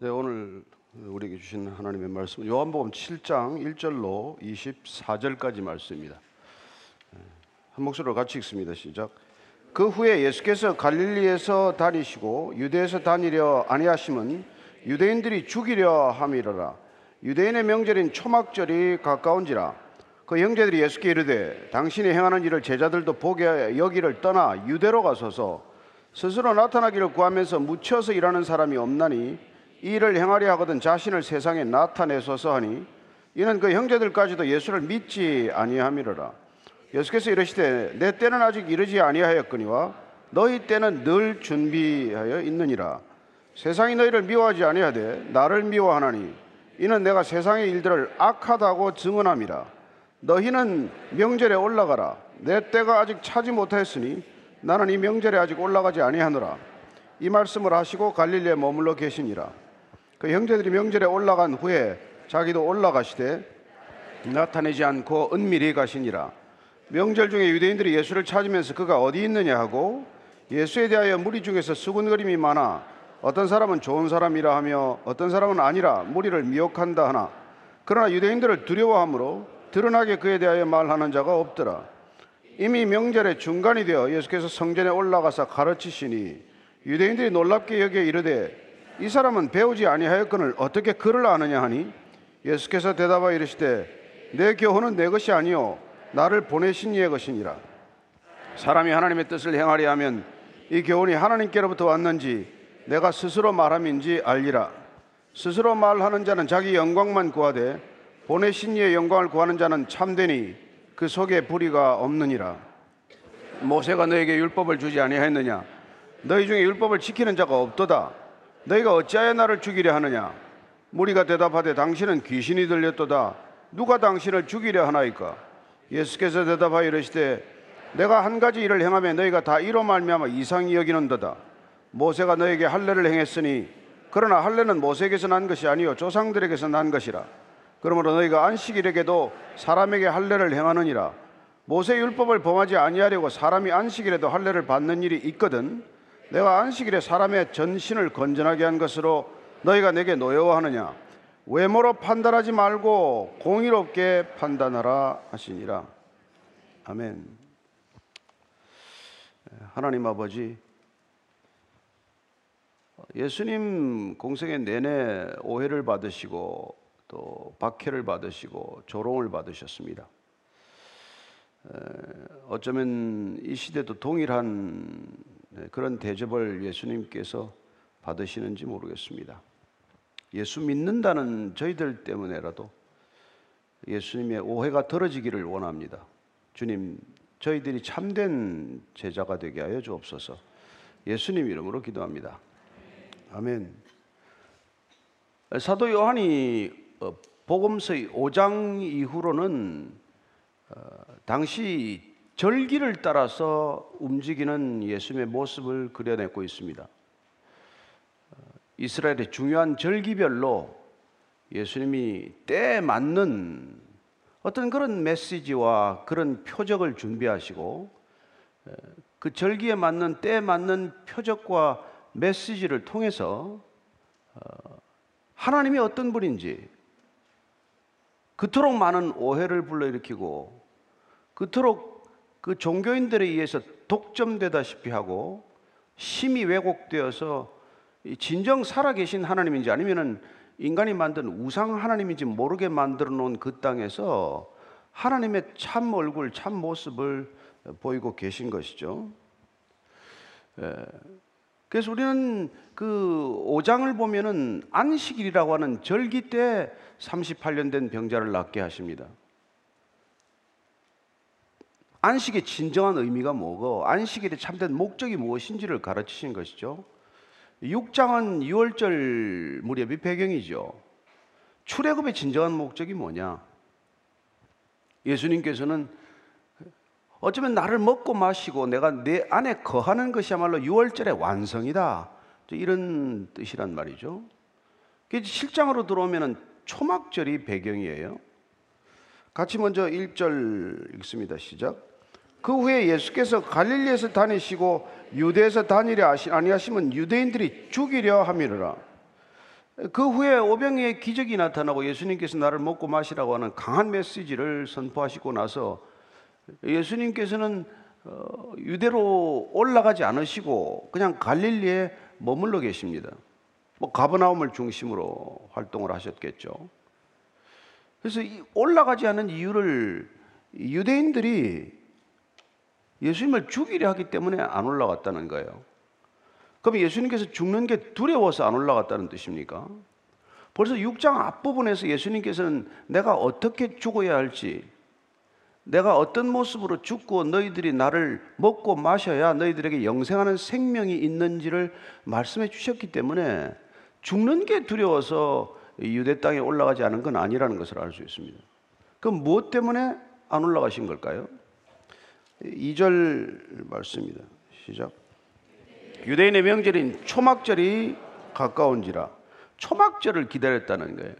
네, 오늘 우리에게 주신 하나님의 말씀 요한복음 7장 1절로 24절까지 말씀입니다. 네, 한 목소리로 같이 읽습니다. 시작. 그 후에 예수께서 갈릴리에서 다니시고 유대에서 다니려 아니하심은 유대인들이 죽이려 함이로라. 유대인의 명절인 초막절이 가까운지라. 그 형제들이 예수께 이르되 당신이 행하는 일을 제자들도 보게 여기를 떠나 유대로 가소서 스스로 나타나기를 구하면서 묻혀서 일하는 사람이 없나니 이 일을 행하려 하거든 자신을 세상에 나타내소서 하니 이는 그 형제들까지도 예수를 믿지 아니함이로라. 예수께서 이르시되 내 때는 아직 이르지 아니하였거니와 너희 때는 늘 준비하여 있느니라. 세상이 너희를 미워하지 아니하되 나를 미워하나니 이는 내가 세상의 일들을 악하다고 증언함이라. 너희는 명절에 올라가라. 내 때가 아직 차지 못하였으니 나는 이 명절에 아직 올라가지 아니하노라. 이 말씀을 하시고 갈릴리에 머물러 계시니라 그 형제들이 명절에 올라간 후에 자기도 올라가시되 나타내지 않고 은밀히 가시니라. 명절 중에 유대인들이 예수를 찾으면서 그가 어디 있느냐 하고 예수에 대하여 무리 중에서 수군거림이 많아 어떤 사람은 좋은 사람이라 하며 어떤 사람은 아니라 무리를 미혹한다 하나. 그러나 유대인들을 두려워하므로 드러나게 그에 대하여 말하는 자가 없더라. 이미 명절의 중간이 되어 예수께서 성전에 올라가서 가르치시니 유대인들이 놀랍게 여기에 이르되 이 사람은 배우지 아니하였거늘 어떻게 그를 아느냐 하니? 예수께서 대답하여 이르시되 내 교훈은 내 것이 아니요 나를 보내신 이의 것이니라. 사람이 하나님의 뜻을 행하려 하면 이 교훈이 하나님께로부터 왔는지 내가 스스로 말함인지 알리라. 스스로 말하는 자는 자기 영광만 구하되 보내신 이의 영광을 구하는 자는 참되니 그 속에 불의가 없느니라. 모세가 너에게 율법을 주지 아니하였느냐? 너희 중에 율법을 지키는 자가 없도다 너희가 어찌하여 나를 죽이려 하느냐? 무리가 대답하되 당신은 귀신이 들렸도다. 누가 당신을 죽이려 하나이까? 예수께서 대답하여 이르시되 내가 한 가지 일을 행하면 너희가 다 이로 말미암아 이상히 여기는도다. 모세가 너에게 할례를 행했으니 그러나 할례는 모세에게서 난 것이 아니요 조상들에게서 난 것이라. 그러므로 너희가 안식일에게도 사람에게 할례를 행하느니라. 모세 율법을 범하지 아니하려고 사람이 안식일에도 할례를 받는 일이 있거든 내가 안식일에 사람의 전신을 건전하게 한 것으로 너희가 내게 노여워하느냐? 외모로 판단하지 말고 공의롭게 판단하라 하시니라. 아멘. 하나님 아버지 예수님 공생의 내내 오해를 받으시고 또 박해를 받으시고 조롱을 받으셨습니다. 어쩌면 이 시대도 동일한 그런 대접을 예수님께서 받으시는지 모르겠습니다. 예수 믿는다는 저희들 때문에라도 예수님의 오해가 덜어지기를 원합니다. 주님, 저희들이 참된 제자가 되게 하여 주옵소서. 예수님 이름으로 기도합니다. 아멘. 사도 요한이 어, 복음서 5장 이후로는 어, 당시 절기를 따라서 움직이는 예수님의 모습을 그려내고 있습니다. 어, 이스라엘의 중요한 절기별로 예수님이 때에 맞는 어떤 그런 메시지와 그런 표적을 준비하시고 그 절기에 맞는 때에 맞는 표적과 메시지를 통해서 하나님이 어떤 분인지 그토록 많은 오해를 불러일으키고 그토록 그 종교인들에 의해서 독점되다시피 하고 심히 왜곡되어서 진정 살아계신 하나님인지 아니면은 인간이 만든 우상 하나님인지 모르게 만들어 놓은 그 땅에서 하나님의 참 얼굴, 참 모습을 보이고 계신 것이죠. 예. 그래서 우리는 그 5장을 보면은 안식일이라고 하는 절기 때 38년 된 병자를 낫게 하십니다. 안식의 진정한 의미가 뭐고 안식일의 참된 목적이 무엇인지를 가르치신 것이죠. 6장은 6월절 무렵이 배경이죠. 출애굽의 진정한 목적이 뭐냐? 예수님께서는 어쩌면 나를 먹고 마시고 내가 내 안에 거하는 것이야말로 6월절의 완성이다. 이런 뜻이란 말이죠. 실장으로 들어오면 초막절이 배경이에요. 같이 먼저 1절 읽습니다. 시작. 그 후에 예수께서 갈릴리에서 다니시고 유대에서 다니려 아니하시면 유대인들이 죽이려 함이라. 그 후에 오병이의 기적이 나타나고 예수님께서 나를 먹고 마시라고 하는 강한 메시지를 선포하시고 나서 예수님께서는 어, 유대로 올라가지 않으시고 그냥 갈릴리에 머물러 계십니다. 뭐 가버나움을 중심으로 활동을 하셨겠죠. 그래서 올라가지 않은 이유를 유대인들이 예수님을 죽이려 하기 때문에 안 올라갔다는 거예요. 그럼 예수님께서 죽는 게 두려워서 안 올라갔다는 뜻입니까? 벌써 6장 앞부분에서 예수님께서는 내가 어떻게 죽어야 할지, 내가 어떤 모습으로 죽고 너희들이 나를 먹고 마셔야 너희들에게 영생하는 생명이 있는지를 말씀해 주셨기 때문에 죽는 게 두려워서 유대 땅에 올라가지 않은 건 아니라는 것을 알 수 있습니다. 그럼 무엇 때문에 안 올라가신 걸까요? 2절 말씀입니다. 시작. 유대인의 명절인 초막절이 가까운지라 초막절을 기다렸다는 거예요.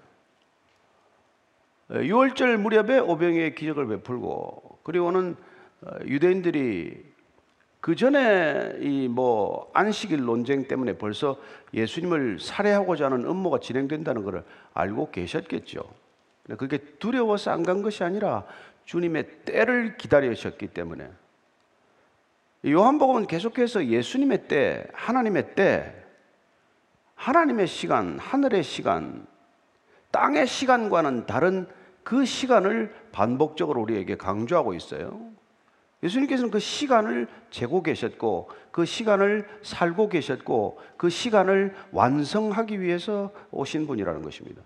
6월절 무렵에 오병이의 기적을 베풀고 그리고는 유대인들이 그 전에 이 뭐 안식일 논쟁 때문에 벌써 예수님을 살해하고자 하는 음모가 진행된다는 것을 알고 계셨겠죠. 그게 두려워서 안 간 것이 아니라 주님의 때를 기다리셨기 때문에 요한복음은 계속해서 예수님의 때, 하나님의 때, 하나님의 시간, 하늘의 시간, 땅의 시간과는 다른 그 시간을 반복적으로 우리에게 강조하고 있어요. 예수님께서는 그 시간을 재고 계셨고, 그 시간을 살고 계셨고, 그 시간을 완성하기 위해서 오신 분이라는 것입니다.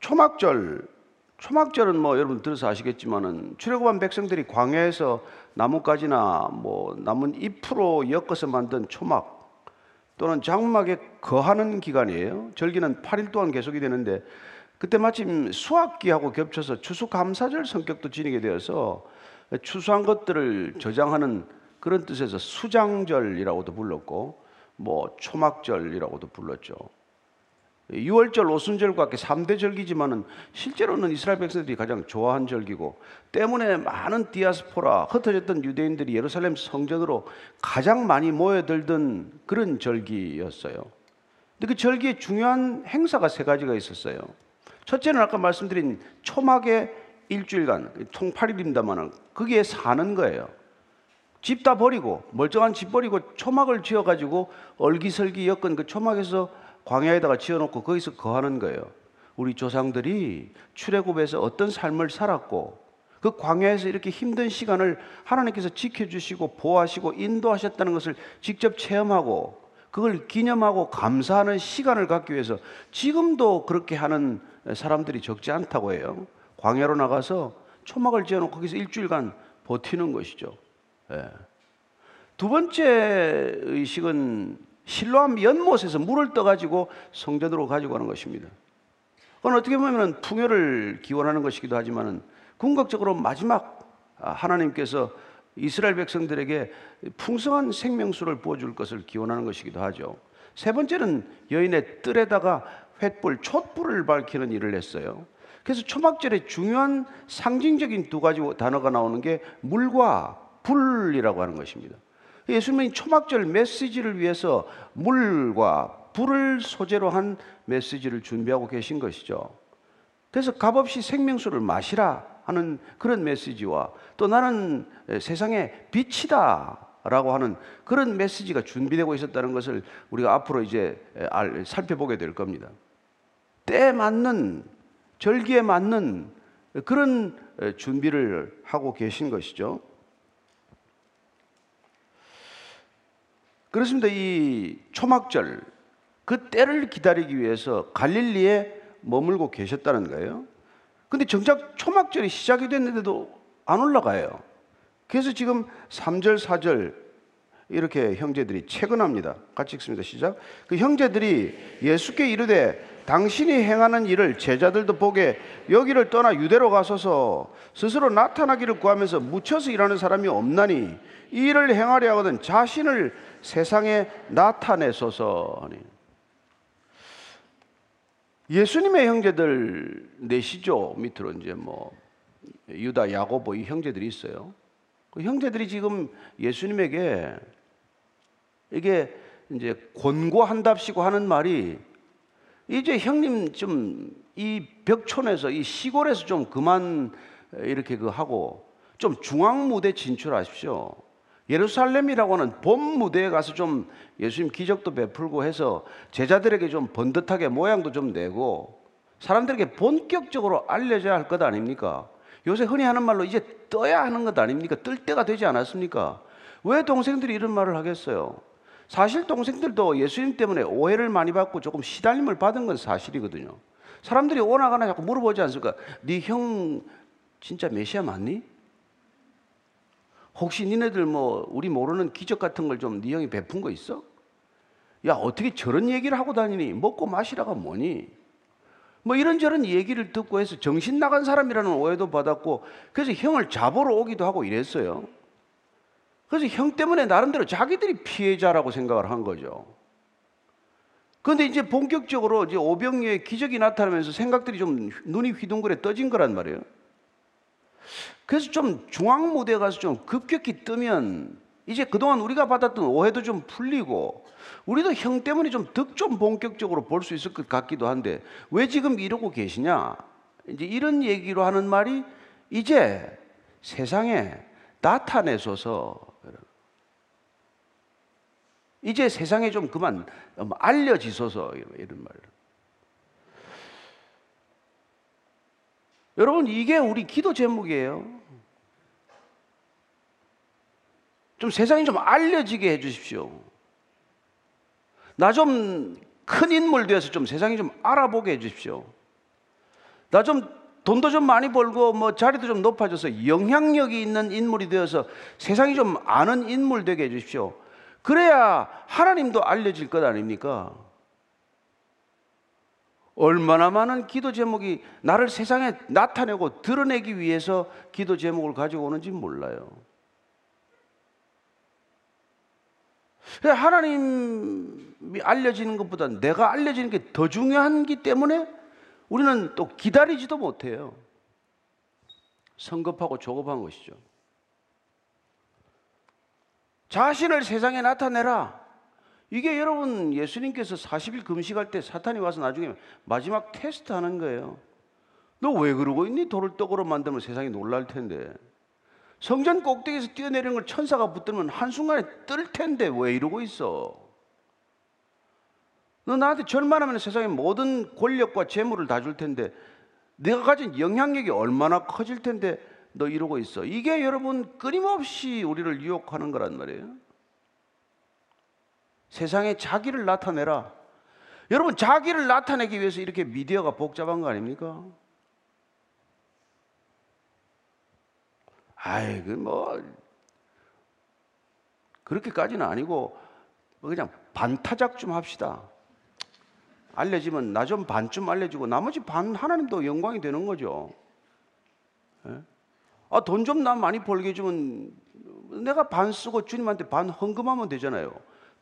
초막절, 초막절은 뭐 여러분 들어서 아시겠지만은 출애굽한 백성들이 광야에서 나뭇가지나 뭐 나무 잎으로 엮어서 만든 초막 또는 장막에 거하는 기간이에요. 절기는 8일 동안 계속이 되는데 그때 마침 수학기하고 겹쳐서 추수감사절 성격도 지니게 되어서 추수한 것들을 저장하는 그런 뜻에서 수장절이라고도 불렀고 뭐 초막절이라고도 불렀죠. 6월절, 오순절과 함께 3대 절기지만은 실제로는 이스라엘 백성들이 가장 좋아한 절기고 때문에 많은 디아스포라 흩어졌던 유대인들이 예루살렘 성전으로 가장 많이 모여들던 그런 절기였어요. 근데 그 절기에 중요한 행사가 세 가지가 있었어요. 첫째는 아까 말씀드린 초막의 일주일간 통 8일입니다만은 거기에 사는 거예요. 집 다 버리고 멀쩡한 집 버리고 초막을 지어 가지고 얼기설기 엮은 그 초막에서 광야에다가 지어놓고 거기서 거하는 거예요. 우리 조상들이 출애굽에서 어떤 삶을 살았고 그 광야에서 이렇게 힘든 시간을 하나님께서 지켜주시고 보호하시고 인도하셨다는 것을 직접 체험하고 그걸 기념하고 감사하는 시간을 갖기 위해서 지금도 그렇게 하는 사람들이 적지 않다고 해요. 광야로 나가서 초막을 지어놓고 거기서 일주일간 버티는 것이죠. 예. 두 번째 의식은 실로암 연못에서 물을 떠가지고 성전으로 가지고 가는 것입니다. 그건 어떻게 보면 풍요를 기원하는 것이기도 하지만 궁극적으로 마지막 하나님께서 이스라엘 백성들에게 풍성한 생명수를 부어줄 것을 기원하는 것이기도 하죠. 세 번째는 여인의 뜰에다가 횃불, 촛불을 밝히는 일을 했어요. 그래서 초막절에 중요한 상징적인 두 가지 단어가 나오는 게 물과 불이라고 하는 것입니다. 예수님이 초막절 메시지를 위해서 물과 불을 소재로 한 메시지를 준비하고 계신 것이죠. 그래서 값없이 생명수를 마시라 하는 그런 메시지와 또 나는 세상의 빛이다 라고 하는 그런 메시지가 준비되고 있었다는 것을 우리가 앞으로 이제 살펴보게 될 겁니다. 때 맞는 절기에 맞는 그런 준비를 하고 계신 것이죠. 그렇습니다. 이 초막절 그 때를 기다리기 위해서 갈릴리에 머물고 계셨다는 거예요. 근데 정작 초막절이 시작이 됐는데도 안 올라가요. 그래서 지금 3절, 4절 이렇게 형제들이 채근합니다. 같이 읽습니다. 시작. 그 형제들이 예수께 이르되 당신이 행하는 일을 제자들도 보게 여기를 떠나 유대로 가소서. 스스로 나타나기를 구하면서 묻혀서 일하는 사람이 없나니 이 일을 행하려 하거든 자신을 세상에 나타내소서. 예수님의 형제들 내시죠? 밑으로 이제 뭐 유다 야고보 이 형제들이 있어요. 그 형제들이 지금 예수님에게 이게 이제 권고한답시고 하는 말이 이제 형님 좀 이 벽촌에서 이 시골에서 좀 그만 이렇게 그 하고 좀 중앙 무대 진출하십시오. 예루살렘이라고 하는 본 무대에 가서 좀 예수님 기적도 베풀고 해서 제자들에게 좀 번듯하게 모양도 좀 내고 사람들에게 본격적으로 알려져야 할 것 아닙니까? 요새 흔히 하는 말로 이제 떠야 하는 것 아닙니까? 뜰 때가 되지 않았습니까? 왜 동생들이 이런 말을 하겠어요? 사실 동생들도 예수님 때문에 오해를 많이 받고 조금 시달림을 받은 건 사실이거든요. 사람들이 오나 가나 자꾸 물어보지 않습니까? 네 형 진짜 메시아 맞니? 혹시 니네들 뭐 우리 모르는 기적 같은 걸 좀 네 형이 베푼 거 있어? 야 어떻게 저런 얘기를 하고 다니니? 먹고 마시라가 뭐니? 뭐 이런저런 얘기를 듣고 해서 정신 나간 사람이라는 오해도 받았고 그래서 형을 잡으러 오기도 하고 이랬어요. 그래서 형 때문에 나름대로 자기들이 피해자라고 생각을 한 거죠. 그런데 이제 본격적으로 이제 오병이의 기적이 나타나면서 생각들이 좀 눈이 휘둥그레 떠진 거란 말이에요. 그래서 좀 중앙 무대에 가서 좀 급격히 뜨면 이제 그동안 우리가 받았던 오해도 좀 풀리고 우리도 형 때문에 좀 득 좀 본격적으로 볼 수 있을 것 같기도 한데 왜 지금 이러고 계시냐? 이제 이런 얘기로 하는 말이 이제 세상에 나타내소서 이제 세상에 좀 그만 알려지소서 이런 말. 여러분 이게 우리 기도 제목이에요. 좀 세상에 좀 알려지게 해주십시오. 나 좀 큰 인물 되어서 좀 세상에 좀 알아보게 해주십시오. 나 좀 돈도 좀 많이 벌고 뭐 자리도 좀 높아져서 영향력이 있는 인물이 되어서 세상이 좀 아는 인물 되게 해주십시오. 그래야 하나님도 알려질 것 아닙니까? 얼마나 많은 기도 제목이 나를 세상에 나타내고 드러내기 위해서 기도 제목을 가지고 오는지 몰라요. 하나님이 알려지는 것보다 내가 알려지는 게 더 중요한기 때문에 우리는 또 기다리지도 못해요. 성급하고 조급한 것이죠. 자신을 세상에 나타내라. 이게 여러분 예수님께서 40일 금식할 때 사탄이 와서 나중에 마지막 테스트 하는 거예요. 너 왜 그러고 있니? 돌을 떡으로 만들면 세상이 놀랄 텐데. 성전 꼭대기에서 뛰어내리는 걸 천사가 붙들면 한순간에 뜰 텐데 왜 이러고 있어? 너 나한테 절만하면 세상의 모든 권력과 재물을 다 줄 텐데 내가 가진 영향력이 얼마나 커질 텐데 너 이러고 있어. 이게 여러분 끊임없이 우리를 유혹하는 거란 말이에요. 세상에 자기를 나타내라. 여러분 자기를 나타내기 위해서 이렇게 미디어가 복잡한 거 아닙니까? 아이, 그 뭐, 그렇게까지는 아니고, 뭐 그냥 반타작 좀 합시다. 알려지면 나 좀 반쯤 알려주고, 나머지 반 하나님도 영광이 되는 거죠. 예? 아, 돈 좀 나 많이 벌게 해주면 내가 반 쓰고 주님한테 반 헌금하면 되잖아요.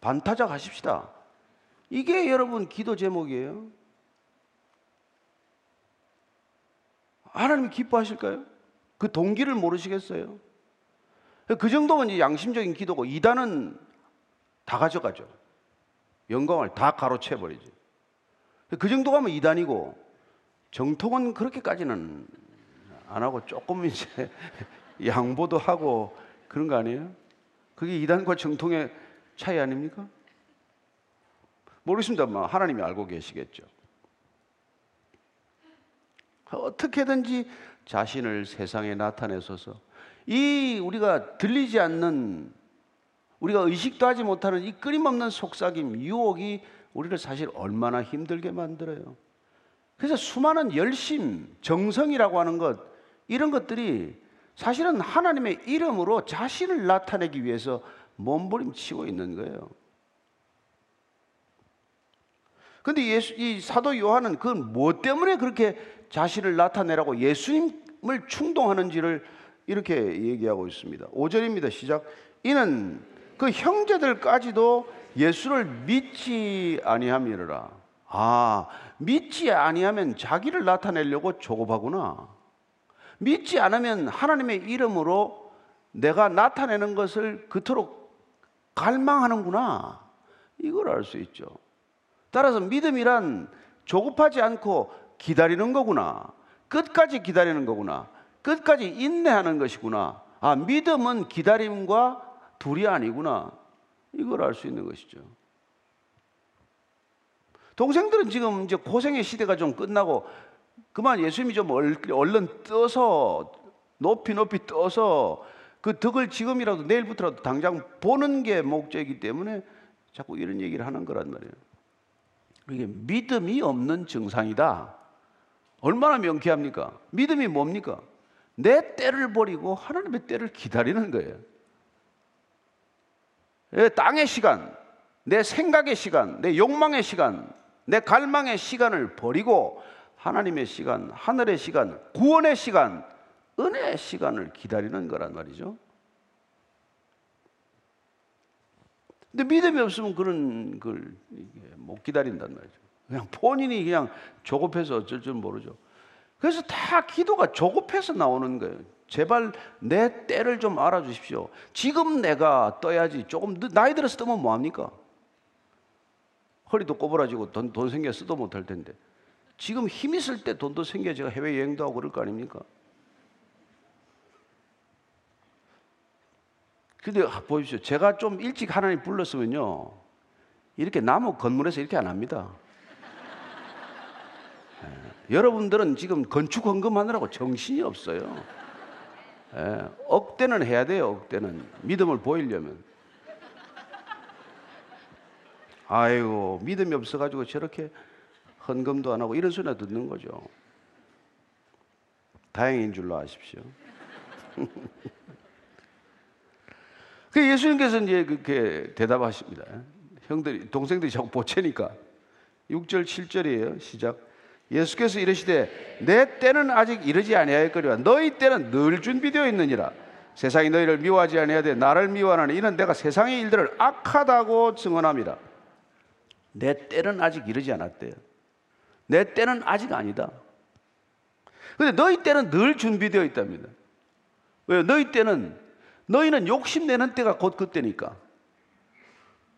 반 타작 하십시다. 이게 여러분 기도 제목이에요. 하나님이 기뻐하실까요? 그 동기를 모르시겠어요? 그 정도면 이제 양심적인 기도고 이단은 다 가져가죠. 영광을 다 가로채 버리지. 그 정도 가면 이단이고 정통은 그렇게까지는 안 하고 조금 이제 양보도 하고 그런 거 아니에요? 그게 이단과 정통의 차이 아닙니까? 모르겠습니다만 하나님이 알고 계시겠죠. 어떻게든지 자신을 세상에 나타내소서. 이 우리가 들리지 않는 우리가 의식도 하지 못하는 이 끊임없는 속삭임, 유혹이 우리를 사실 얼마나 힘들게 만들어요. 그래서 수많은 열심, 정성이라고 하는 것, 이런 것들이 사실은 하나님의 이름으로 자신을 나타내기 위해서 몸부림치고 있는 거예요. 근데 예수, 이 사도 요한은 그건 뭐 때문에 그렇게 자신을 나타내라고 예수님을 충동하는지를 이렇게 얘기하고 있습니다. 5절입니다. 시작. 이는 그 형제들까지도 예수를 믿지 아니함이라. 아, 믿지 아니하면 자기를 나타내려고 조급하구나. 믿지 않으면 하나님의 이름으로 내가 나타내는 것을 그토록 갈망하는구나. 이걸 알 수 있죠. 따라서 믿음이란 조급하지 않고 기다리는 거구나. 끝까지 기다리는 거구나. 끝까지 인내하는 것이구나. 아, 믿음은 기다림과 둘이 아니구나. 이걸 알 수 있는 것이죠. 동생들은 지금 이제 고생의 시대가 좀 끝나고 그만 예수님이 좀 얼른 떠서 높이 높이 떠서 그 덕을 지금이라도 내일부터라도 당장 보는 게 목적이기 때문에 자꾸 이런 얘기를 하는 거란 말이에요. 이게 믿음이 없는 증상이다. 얼마나 명쾌합니까? 믿음이 뭡니까? 내 때를 버리고 하나님의 때를 기다리는 거예요. 예, 땅의 시간, 내 생각의 시간, 내 욕망의 시간, 내 갈망의 시간을 버리고 하나님의 시간, 하늘의 시간, 구원의 시간, 은혜의 시간을 기다리는 거란 말이죠. 근데 믿음이 없으면 그런 걸 못 기다린단 말이죠. 그냥 본인이 그냥 조급해서 어쩔 줄 모르죠. 그래서 다 기도가 조급해서 나오는 거예요. 제발 내 때를 좀 알아주십시오. 지금 내가 떠야지. 조금 나이 들어서 뜨면 뭐합니까? 허리도 꼬부라지고 돈, 돈 생겨 쓰도 못할 텐데. 지금 힘 있을 때 돈도 생겨 제가 해외 여행도 하고 그럴 거 아닙니까? 근데 보십시오. 제가 좀 일찍 하나님 불렀으면요. 이렇게 나무 건물에서 이렇게 안 합니다. 예. 여러분들은 지금 건축 헌금하느라고 정신이 없어요. 예. 억대는 해야 돼요, 억대는. 믿음을 보이려면. 아이고, 믿음이 없어가지고 저렇게 헌금도 안 하고 이런 소리나 듣는 거죠. 다행인 줄로 아십시오. 그 예수님께서 이제 그렇게 대답하십니다. 형들이 동생들이 자꾸 보채니까 6절 7절이에요. 시작. 예수께서 이르시되 내 때는 아직 이르지 아니하였거니와 너희 때는 늘 준비되어 있느니라. 세상이 너희를 미워하지 아니하되 나를 미워하나니 이는 내가 세상의 일들을 악하다고 증언함이라. 내 때는 아직 이르지 않았대요. 내 때는 아직 아니다. 근데 너희 때는 늘 준비되어 있답니다. 왜? 너희 때는 너희는 욕심내는 때가 곧 그때니까.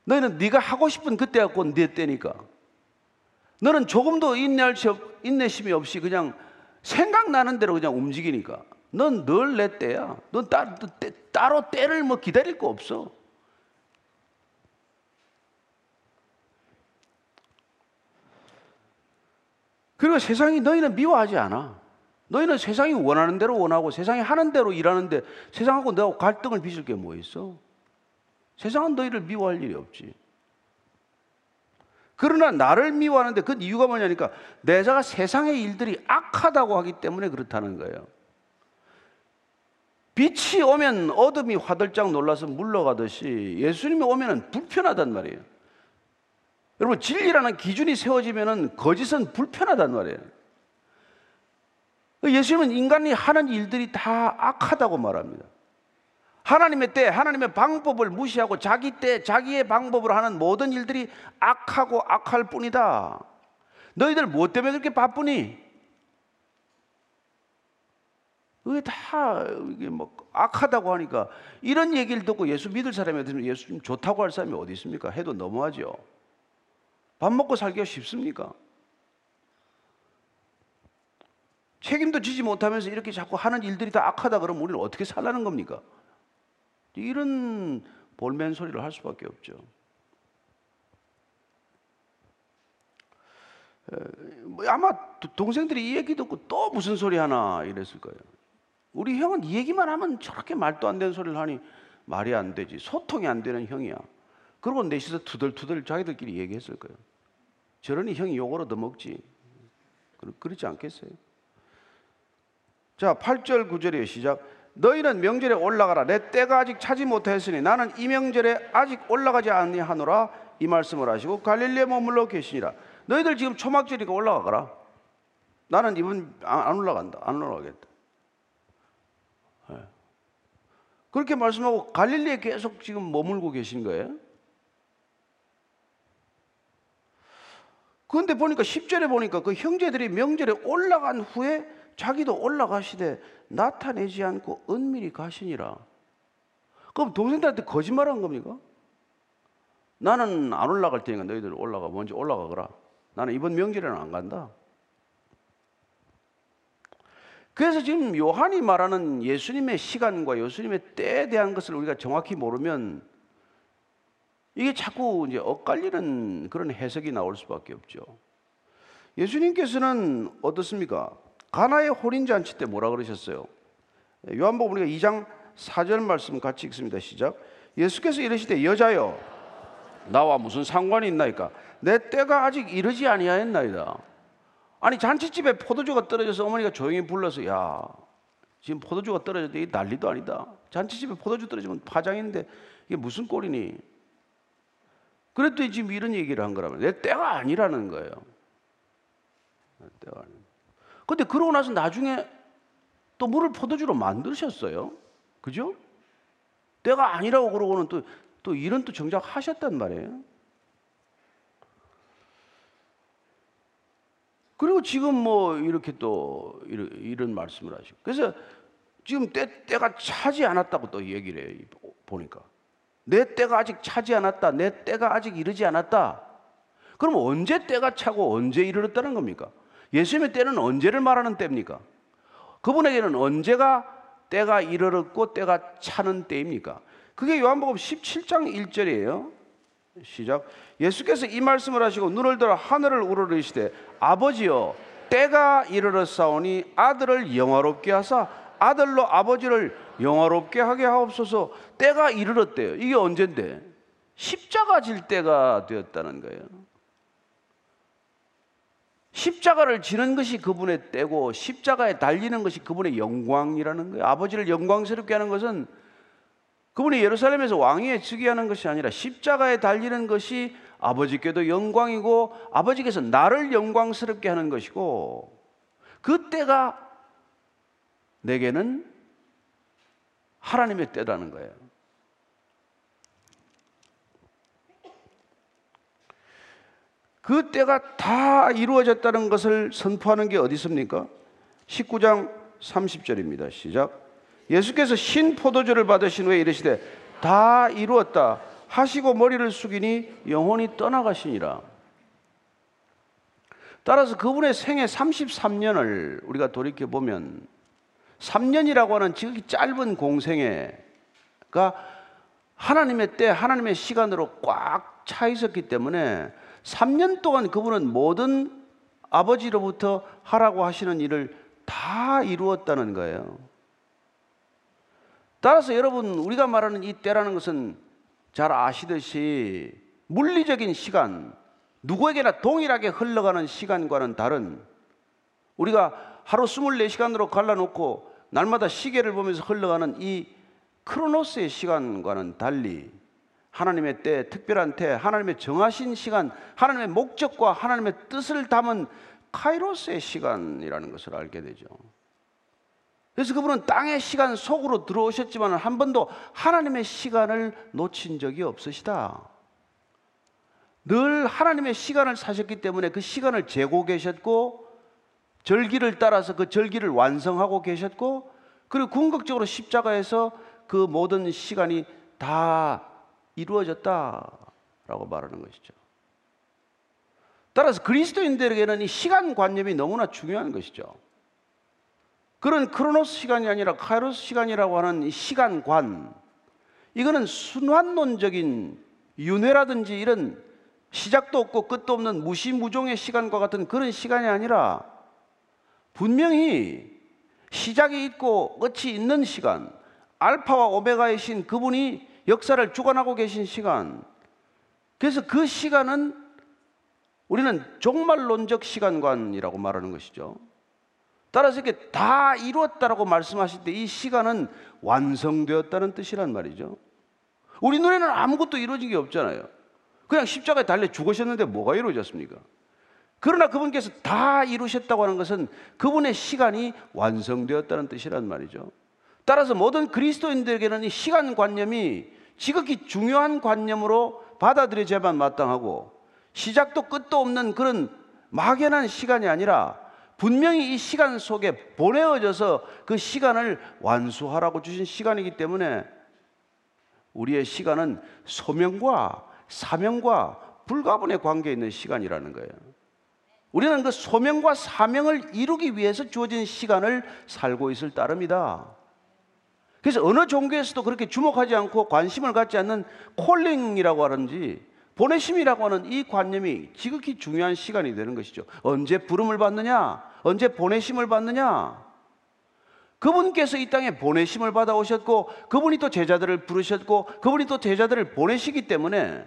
너희는 네가 하고 싶은 그때가 곧 네 때니까. 너는 조금도 인내할 인내심이 없이 그냥 생각나는 대로 그냥 움직이니까. 넌 늘 내 때야. 넌 따, 따로 때를 뭐 기다릴 거 없어. 그리고 세상이 너희는 미워하지 않아. 너희는 세상이 원하는 대로 원하고 세상이 하는 대로 일하는데 세상하고 내가 갈등을 빚을 게 뭐 있어? 세상은 너희를 미워할 일이 없지. 그러나 나를 미워하는데 그 이유가 뭐냐니까 내가 세상의 일들이 악하다고 하기 때문에 그렇다는 거예요. 빛이 오면 어둠이 화들짝 놀라서 물러가듯이 예수님이 오면 불편하단 말이에요. 여러분 진리라는 기준이 세워지면 거짓은 불편하단 말이에요. 예수님은 인간이 하는 일들이 다 악하다고 말합니다. 하나님의 때, 하나님의 방법을 무시하고 자기 때, 자기의 방법으로 하는 모든 일들이 악하고 악할 뿐이다. 너희들 무엇 때문에 그렇게 바쁘니? 그게 다 이게 뭐 악하다고 하니까 이런 얘기를 듣고 예수 믿을 사람이 어디 예수 좋다고 할 사람이 어디 있습니까? 해도 너무하죠. 밥 먹고 살기가 쉽습니까? 책임도 지지 못하면서 이렇게 자꾸 하는 일들이 다 악하다 그러면 우리는 어떻게 살라는 겁니까? 이런 볼멘 소리를 할 수밖에 없죠. 뭐 아마 동생들이 이 얘기 듣고 또 무슨 소리 하나 이랬을 거예요. 우리 형은 이 얘기만 하면 저렇게 말도 안 되는 소리를 하니 말이 안 되지. 소통이 안 되는 형이야. 그러고 넷이서 투덜투덜 자기들끼리 얘기했을 거예요. 저러니 형이 욕을 얻어먹지. 그렇지 않겠어요? 자, 8절 9절이에요. 시작. 너희는 명절에 올라가라. 내 때가 아직 차지 못하였으니 나는 이 명절에 아직 올라가지 아니하노라. 이 말씀을 하시고 갈릴리에 머물러 계시니라. 너희들 지금 초막절이니까 올라가거라. 나는 이번 안 올라간다. 안 올라가겠다. 네. 그렇게 말씀하고 갈릴리에 계속 지금 머물고 계신 거예요. 그런데 보니까 10절에 보니까 그 형제들이 명절에 올라간 후에 자기도 올라가시되 나타내지 않고 은밀히 가시니라. 그럼 동생들한테 거짓말한 겁니까? 나는 안 올라갈 테니까 너희들 올라가 먼저 올라가거라. 나는 이번 명절에는 안 간다. 그래서 지금 요한이 말하는 예수님의 시간과 예수님의 때에 대한 것을 우리가 정확히 모르면 이게 자꾸 이제 엇갈리는 그런 해석이 나올 수밖에 없죠. 예수님께서는 어떻습니까? 가나의 혼인 잔치 때 뭐라 그러셨어요? 요한복음 우리가 2장 4절 말씀 같이 읽습니다. 시작. 예수께서 이르시되 여자여 나와 무슨 상관이 있나이까? 내 때가 아직 이르지 아니하였나이다. 아니 잔치집에 포도주가 떨어져서 어머니가 조용히 불러서 야 지금 포도주가 떨어졌대 이 난리도 아니다. 잔치집에 포도주 떨어지면 파장인데 이게 무슨 꼴이니? 그랬더니 지금 이런 얘기를 한 거라면 내 때가 아니라는 거예요. 내 때가 아니. 근데 그러고 나서 나중에 또 물을 포도주로 만드셨어요. 그죠? 때가 아니라고 그러고는 또, 또 이런 또 정작 하셨단 말이에요. 그리고 지금 뭐 이렇게 또 이런, 이런 말씀을 하시고. 그래서 지금 때, 때가 차지 않았다고 또 얘기를 해요. 보니까. 내 때가 아직 차지 않았다. 내 때가 아직 이르지 않았다. 그럼 언제 때가 차고 언제 이르렀다는 겁니까? 예수님의 때는 언제를 말하는 때입니까? 그분에게는 언제가 때가 이르렀고 때가 차는 때입니까? 그게 요한복음 17장 1절이에요. 시작. 예수께서 이 말씀을 하시고 눈을 들어 하늘을 우러르시되 아버지여 때가 이르렀사오니 아들을 영화롭게 하사 아들로 아버지를 영화롭게 하게 하옵소서 때가 이르렀대요. 이게 언젠데? 십자가 질 때가 되었다는 거예요. 십자가를 지는 것이 그분의 때고 십자가에 달리는 것이 그분의 영광이라는 거예요. 아버지를 영광스럽게 하는 것은 그분이 예루살렘에서 왕위에 즉위 하는 것이 아니라 십자가에 달리는 것이 아버지께도 영광이고 아버지께서 나를 영광스럽게 하는 것이고 그때가 내게는 하나님의 때라는 거예요. 그 때가 다 이루어졌다는 것을 선포하는 게 어디 있습니까? 19장 30절입니다. 시작. 예수께서 신 포도주를 받으신 후에 이르시되 다 이루었다 하시고 머리를 숙이니 영혼이 떠나가시니라. 따라서 그분의 생애 33년을 우리가 돌이켜 보면 3년이라고 하는 지극히 짧은 공생애가 하나님의 때, 하나님의 시간으로 꽉 차 있었기 때문에 3년 동안 그분은 모든 아버지로부터 하라고 하시는 일을 다 이루었다는 거예요. 따라서 여러분 우리가 말하는 이 때라는 것은 잘 아시듯이 물리적인 시간, 누구에게나 동일하게 흘러가는 시간과는 다른 우리가 하루 24시간으로 갈라놓고 날마다 시계를 보면서 흘러가는 이 크로노스의 시간과는 달리 하나님의 때, 특별한 때, 하나님의 정하신 시간, 하나님의 목적과 하나님의 뜻을 담은 카이로스의 시간이라는 것을 알게 되죠. 그래서 그분은 땅의 시간 속으로 들어오셨지만 한 번도 하나님의 시간을 놓친 적이 없으시다. 늘 하나님의 시간을 사셨기 때문에 그 시간을 재고 계셨고 절기를 따라서 그 절기를 완성하고 계셨고 그리고 궁극적으로 십자가에서 그 모든 시간이 다 이루어졌다라고 말하는 것이죠. 따라서 그리스도인들에게는 이 시간 관념이 너무나 중요한 것이죠. 그런 크로노스 시간이 아니라 카이로스 시간이라고 하는 시간관. 이거는 순환론적인 윤회라든지 이런 시작도 없고 끝도 없는 무시무종의 시간과 같은 그런 시간이 아니라 분명히 시작이 있고 끝이 있는 시간, 알파와 오메가이신 그분이 역사를 주관하고 계신 시간. 그래서 그 시간은 우리는 종말론적 시간관이라고 말하는 것이죠. 따라서 이렇게 다 이루었다라고 말씀하실 때 이 시간은 완성되었다는 뜻이란 말이죠. 우리 눈에는 아무것도 이루어진 게 없잖아요. 그냥 십자가에 달려 죽으셨는데 뭐가 이루어졌습니까? 그러나 그분께서 다 이루셨다고 하는 것은 그분의 시간이 완성되었다는 뜻이란 말이죠. 따라서 모든 그리스도인들에게는 이 시간 관념이 지극히 중요한 관념으로 받아들여져야만 마땅하고 시작도 끝도 없는 그런 막연한 시간이 아니라 분명히 이 시간 속에 보내어져서 그 시간을 완수하라고 주신 시간이기 때문에 우리의 시간은 소명과 사명과 불가분의 관계에 있는 시간이라는 거예요. 우리는 그 소명과 사명을 이루기 위해서 주어진 시간을 살고 있을 따름이다. 그래서 어느 종교에서도 그렇게 주목하지 않고 관심을 갖지 않는 콜링이라고 하는지 보내심이라고 하는 이 관념이 지극히 중요한 시간이 되는 것이죠. 언제 부름을 받느냐? 언제 보내심을 받느냐? 그분께서 이 땅에 보내심을 받아오셨고 그분이 또 제자들을 부르셨고 그분이 또 제자들을 보내시기 때문에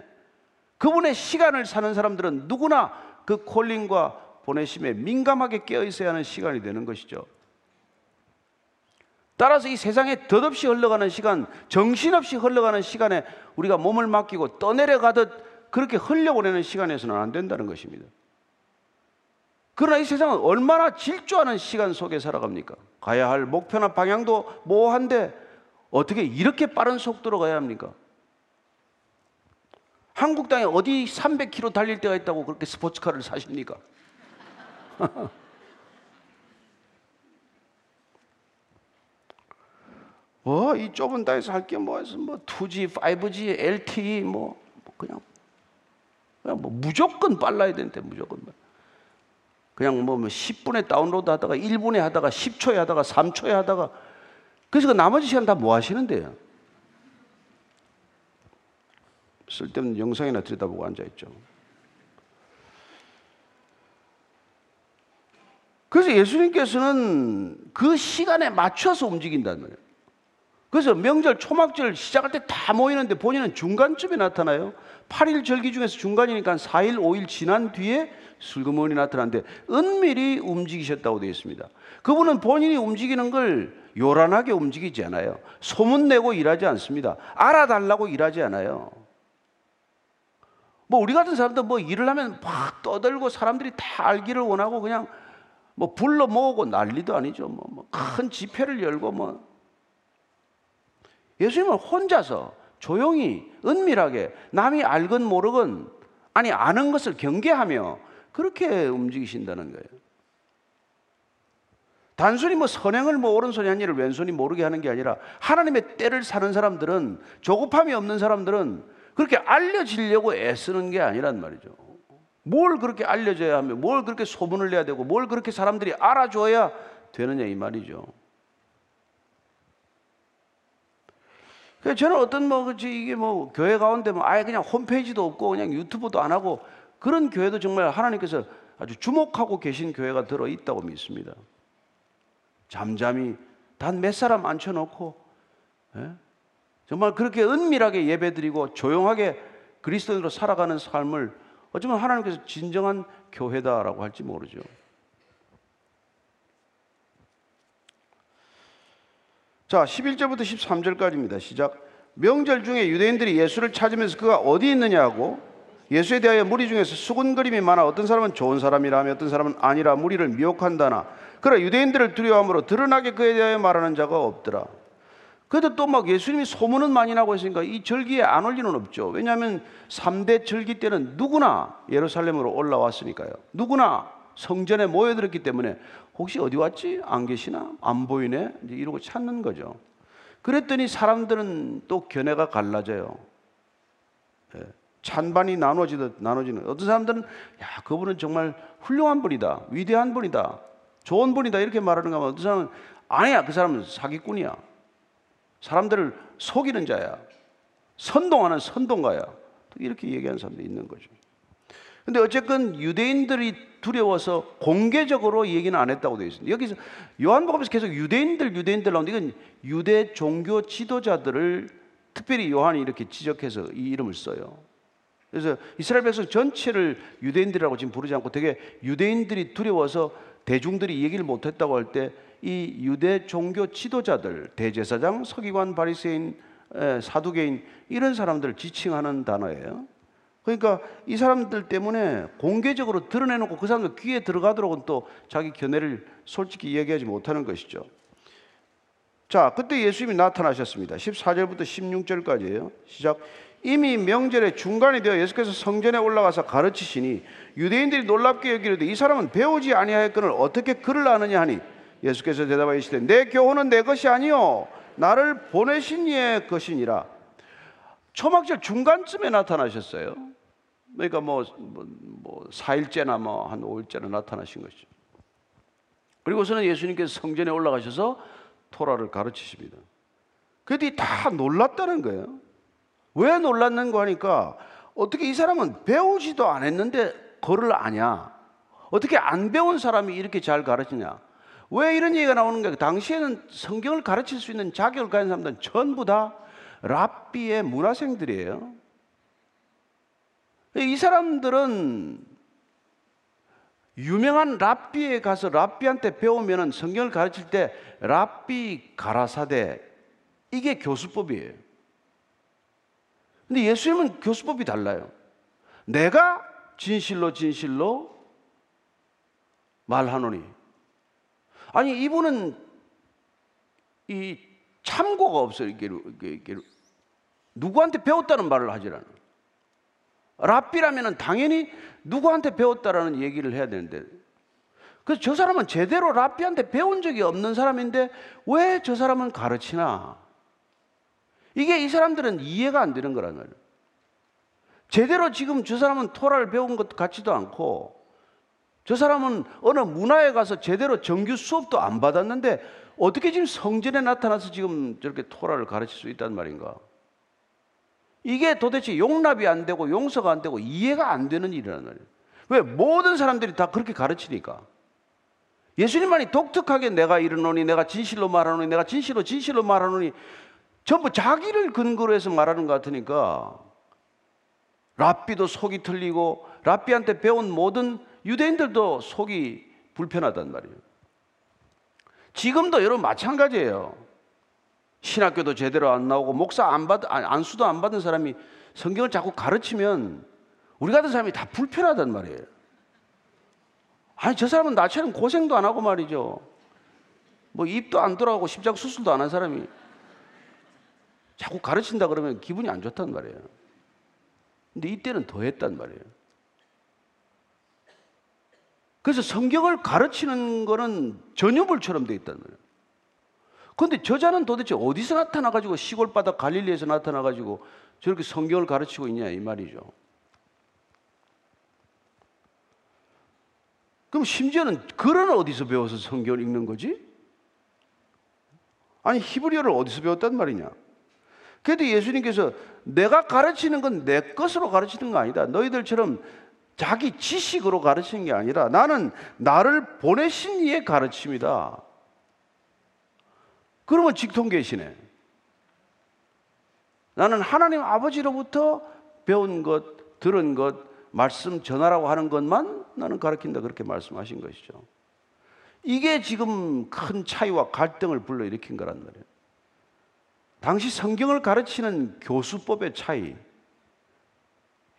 그분의 시간을 사는 사람들은 누구나 그 콜링과 보내심에 민감하게 깨어 있어야 하는 시간이 되는 것이죠. 따라서 이 세상에 덧없이 흘러가는 시간, 정신없이 흘러가는 시간에 우리가 몸을 맡기고 떠내려가듯 그렇게 흘려보내는 시간에서는 안 된다는 것입니다. 그러나 이 세상은 얼마나 질주하는 시간 속에 살아갑니까? 가야 할 목표나 방향도 모호한데 어떻게 이렇게 빠른 속도로 가야 합니까? 한국 땅에 어디 300km 달릴 때가 있다고 그렇게 스포츠카를 사십니까? 뭐 이 좁은 땅에서 할 게 뭐? 뭐 2G, 5G, LTE 뭐, 뭐 그냥 그냥 뭐 무조건 빨라야 되는데 무조건 그냥 뭐 10분에 뭐 다운로드 하다가 1분에 하다가 10초에 하다가 3초에 하다가 그래서 그 나머지 시간 다 뭐 하시는데요? 쓸데없는 영상이나 들여다보고 앉아있죠. 그래서 예수님께서는 그 시간에 맞춰서 움직인단 말이에요. 그래서 명절 초막절 시작할 때 다 모이는데 본인은 중간쯤에 나타나요. 8일 절기 중에서 중간이니까 4일, 5일 지난 뒤에 슬그머니 나타났는데 은밀히 움직이셨다고 되어 있습니다. 그분은 본인이 움직이는 걸 요란하게 움직이지 않아요. 소문내고 일하지 않습니다. 알아달라고 일하지 않아요. 뭐 우리 같은 사람도 뭐 일을 하면 막 떠들고 사람들이 다 알기를 원하고 그냥 뭐 불러 모으고 난리도 아니죠. 뭐큰 뭐 집회를 열고 뭐 예수님은 혼자서 조용히 은밀하게 남이 알건 모르건 아니 아는 것을 경계하며 그렇게 움직이신다는 거예요. 단순히 뭐 선행을 뭐 오른손이 한 일을 왼손이 모르게 하는 게 아니라 하나님의 때를 사는 사람들은 조급함이 없는 사람들은 그렇게 알려지려고 애쓰는 게 아니란 말이죠. 뭘 그렇게 알려줘야 하며 뭘 그렇게 소문을 내야 되고 뭘 그렇게 사람들이 알아줘야 되느냐 이 말이죠. 그래서 저는 어떤 뭐 이게 뭐 교회 가운데 뭐 아예 그냥 홈페이지도 없고 그냥 유튜브도 안 하고 그런 교회도 정말 하나님께서 아주 주목하고 계신 교회가 들어 있다고 믿습니다. 잠잠히 단 몇 사람 앉혀놓고 예? 정말 그렇게 은밀하게 예배드리고 조용하게 그리스도인으로 살아가는 삶을 어쩌면 하나님께서 진정한 교회다라고 할지 모르죠. 자, 11절부터 13절까지입니다. 시작. 명절 중에 유대인들이 예수를 찾으면서 그가 어디 있느냐고 예수에 대하여 무리 중에서 수군거림이 많아 어떤 사람은 좋은 사람이라며 어떤 사람은 아니라 무리를 미혹한다나 그러나 유대인들을 두려워함으로 드러나게 그에 대하여 말하는 자가 없더라. 그래도 또 막 예수님이 소문은 많이 나고 있으니까 이 절기에 안 올 리는 없죠. 왜냐하면 3대 절기 때는 누구나 예루살렘으로 올라왔으니까요. 누구나 성전에 모여들었기 때문에 혹시 어디 왔지? 안 계시나? 안 보이네? 이제 이러고 찾는 거죠. 그랬더니 사람들은 또 견해가 갈라져요. 예. 찬반이 나눠지듯 나눠지는 어떤 사람들은 야 그분은 정말 훌륭한 분이다 위대한 분이다 좋은 분이다 이렇게 말하는가 하면 어떤 사람은 아니야 그 사람은 사기꾼이야 사람들을 속이는 자야. 선동하는 선동가야. 이렇게 얘기하는 사람도 있는 거죠. 근데 어쨌건 유대인들이 두려워서 공개적으로 얘기는 안 했다고 되어 있습니다. 여기서 요한복음에서 계속 유대인들, 유대인들 나오는데 이건 유대 종교 지도자들을 특별히 요한이 이렇게 지적해서 이 이름을 써요. 그래서 이스라엘 백성 전체를 유대인들이라고 지금 부르지 않고 되게 유대인들이 두려워서 대중들이 얘기를 못했다고 할 때 이 유대 종교 지도자들, 대제사장, 서기관, 바리새인, 사두개인 이런 사람들을 지칭하는 단어예요. 그러니까 이 사람들 때문에 공개적으로 드러내놓고 그 사람들 귀에 들어가도록은 또 자기 견해를 솔직히 얘기하지 못하는 것이죠. 자, 그때 예수님이 나타나셨습니다. 14절부터 16절까지예요. 시작. 이미 명절의 중간이 되어 예수께서 성전에 올라가서 가르치시니 유대인들이 놀랍게 여기려도 이 사람은 배우지 아니하였거늘 어떻게 글을 아느냐 하니 예수께서 대답하시되 내 교훈은 내 것이 아니요 나를 보내신 이의 것이니라. 초막절 중간쯤에 나타나셨어요. 그러니까 뭐, 뭐, 뭐 4일째나 뭐 한 5일째나 나타나신 것이죠. 그리고서는 예수님께서 성전에 올라가셔서 토라를 가르치십니다. 그들이 다 놀랐다는 거예요. 왜 놀랐는가 하니까 어떻게 이 사람은 배우지도 않았는데 그를 아냐? 어떻게 안 배운 사람이 이렇게 잘 가르치냐? 왜 이런 얘기가 나오는가? 당시에는 성경을 가르칠 수 있는 자격을 가진 사람들은 전부 다 랍비의 문화생들이에요. 이 사람들은 유명한 랍비에 가서 랍비한테 배우면은 성경을 가르칠 때 랍비 가라사대 이게 교수법이에요. 근데 예수님은 교수법이 달라요. 내가 진실로 진실로 말하노니. 아니 이분은 이 참고가 없어요. 이게, 이게, 이게 누구한테 배웠다는 말을 하질 않아. 랍비라면 당연히 누구한테 배웠다라는 얘기를 해야 되는데 그래서 저 사람은 제대로 랍비한테 배운 적이 없는 사람인데 왜 저 사람은 가르치나? 이게 이 사람들은 이해가 안 되는 거란 말이에요. 제대로 지금 저 사람은 토라를 배운 것 같지도 않고 저 사람은 어느 문화에 가서 제대로 정규 수업도 안 받았는데 어떻게 지금 성전에 나타나서 지금 저렇게 토라를 가르칠 수 있단 말인가? 이게 도대체 용납이 안 되고 용서가 안 되고 이해가 안 되는 일이라는 말이에요. 왜? 모든 사람들이 다 그렇게 가르치니까. 예수님만이 독특하게 내가 이르노니 내가 진실로 말하노니 내가 진실로 진실로 말하노니 전부 자기를 근거로 해서 말하는 것 같으니까 랍비도 속이 틀리고 랍비한테 배운 모든 유대인들도 속이 불편하단 말이에요. 지금도 여러분 마찬가지예요. 신학교도 제대로 안 나오고 목사 안 받, 안수도 안 받은 사람이 성경을 자꾸 가르치면 우리 같은 사람이 다 불편하단 말이에요. 아니, 저 사람은 나처럼 고생도 안 하고 말이죠. 뭐 입도 안 돌아가고 심장 수술도 안 한 사람이 자꾸 가르친다 그러면 기분이 안 좋단 말이에요. 근데 이때는 더 했단 말이에요. 그래서 성경을 가르치는 거는 전유물처럼 돼 있단 말이에요. 그런데 저자는 도대체 어디서 나타나가지고 시골 바닥 갈릴리에서 나타나가지고 저렇게 성경을 가르치고 있냐 이 말이죠. 그럼 심지어는 글은 어디서 배워서 성경을 읽는 거지? 아니 히브리어를 어디서 배웠단 말이냐? 그래도 예수님께서 내가 가르치는 건 내 것으로 가르치는 거 아니다. 너희들처럼 자기 지식으로 가르치는 게 아니라 나는 나를 보내신 이의 가르침이다. 그러면 직통계시네. 나는 하나님 아버지로부터 배운 것, 들은 것, 말씀 전하라고 하는 것만 나는 가르친다. 그렇게 말씀하신 것이죠. 이게 지금 큰 차이와 갈등을 불러일으킨 거란 말이에요. 당시 성경을 가르치는 교수법의 차이.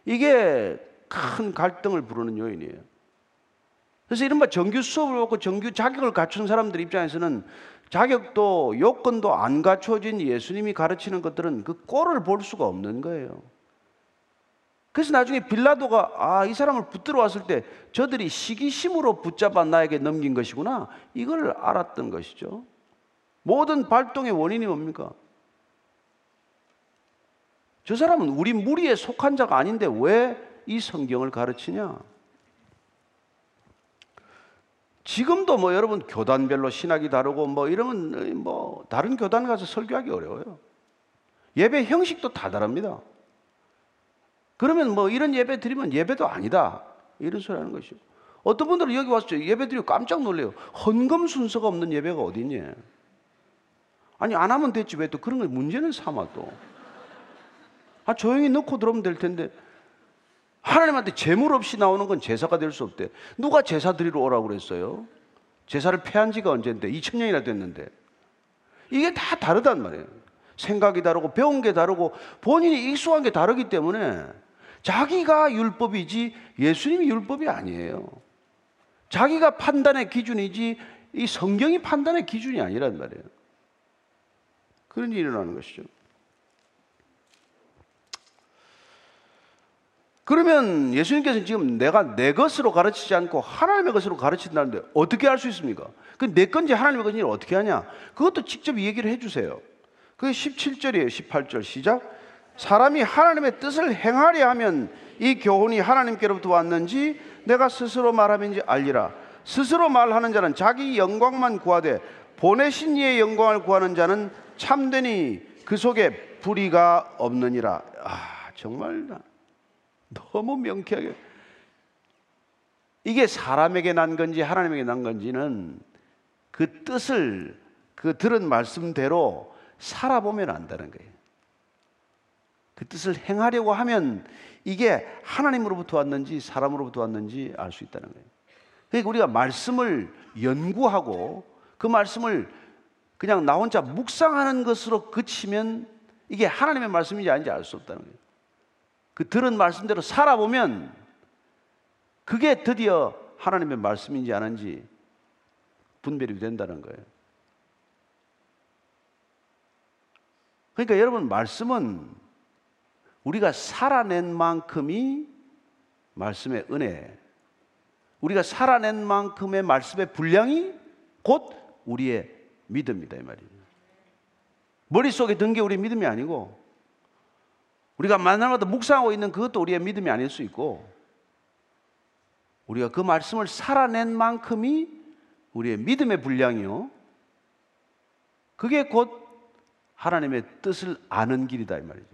이게 큰 갈등을 부르는 요인이에요. 그래서 이른바 정규 수업을 받고 정규 자격을 갖춘 사람들 입장에서는 자격도 요건도 안 갖춰진 예수님이 가르치는 것들은 그 꼴을 볼 수가 없는 거예요. 그래서 나중에 빌라도가 아, 이 사람을 붙들어 왔을 때 저들이 시기심으로 붙잡아 나에게 넘긴 것이구나. 이걸 알았던 것이죠. 모든 발동의 원인이 뭡니까? 저 사람은 우리 무리에 속한 자가 아닌데 왜 이 성경을 가르치냐? 지금도 뭐 여러분 교단별로 신학이 다르고 뭐 이러면 뭐 다른 교단 가서 설교하기 어려워요. 예배 형식도 다 다릅니다. 그러면 뭐 이런 예배 드리면 예배도 아니다. 이런 소리 하는 것이요. 어떤 분들은 여기 와서 예배 드리고 깜짝 놀래요. 헌금 순서가 없는 예배가 어디 있니? 아니, 안 하면 됐지. 왜 또 그런 걸 문제는 삼아 또. 아, 조용히 넣고 들어오면 될 텐데. 하나님한테 재물 없이 나오는 건 제사가 될 수 없대. 누가 제사 드리러 오라고 그랬어요? 제사를 폐한 지가 언젠데? 2000년이나 됐는데. 이게 다 다르단 말이에요. 생각이 다르고 배운 게 다르고 본인이 익숙한 게 다르기 때문에 자기가 율법이지 예수님이 율법이 아니에요. 자기가 판단의 기준이지 이 성경이 판단의 기준이 아니란 말이에요. 그런 일이 일어나는 것이죠. 그러면 예수님께서 지금 내가 내 것으로 가르치지 않고 하나님의 것으로 가르친다는데 어떻게 할수 있습니까? 그 내 건지 하나님의 건지 어떻게 하냐? 그것도 직접 얘기를 해 주세요. 그게 17절이에요. 18절 시작. 사람이 하나님의 뜻을 행하려 하면 이 교훈이 하나님께로부터 왔는지 내가 스스로 말함인지 알리라. 스스로 말하는 자는 자기 영광만 구하되 보내신 이의 영광을 구하는 자는 참되니 그 속에 불의가 없느니라. 아, 정말 너무 명쾌하게 이게 사람에게 난 건지 하나님에게 난 건지는 그 뜻을 그 들은 말씀대로 살아보면 안다는 거예요. 그 뜻을 행하려고 하면 이게 하나님으로부터 왔는지 사람으로부터 왔는지 알 수 있다는 거예요. 그러니까 우리가 말씀을 연구하고 그 말씀을 그냥 나 혼자 묵상하는 것으로 그치면 이게 하나님의 말씀인지 아닌지 알 수 없다는 거예요. 그 들은 말씀대로 살아보면 그게 드디어 하나님의 말씀인지 아닌지 분별이 된다는 거예요. 그러니까 여러분 말씀은 우리가 살아낸 만큼이 말씀의 은혜, 우리가 살아낸 만큼의 말씀의 분량이 곧 우리의 믿음이다 이 말이에요. 머릿속에 든 게 우리의 믿음이 아니고 우리가 만날마다 묵상하고 있는 그것도 우리의 믿음이 아닐 수 있고 우리가 그 말씀을 살아낸 만큼이 우리의 믿음의 분량이요. 그게 곧 하나님의 뜻을 아는 길이다 이 말이죠.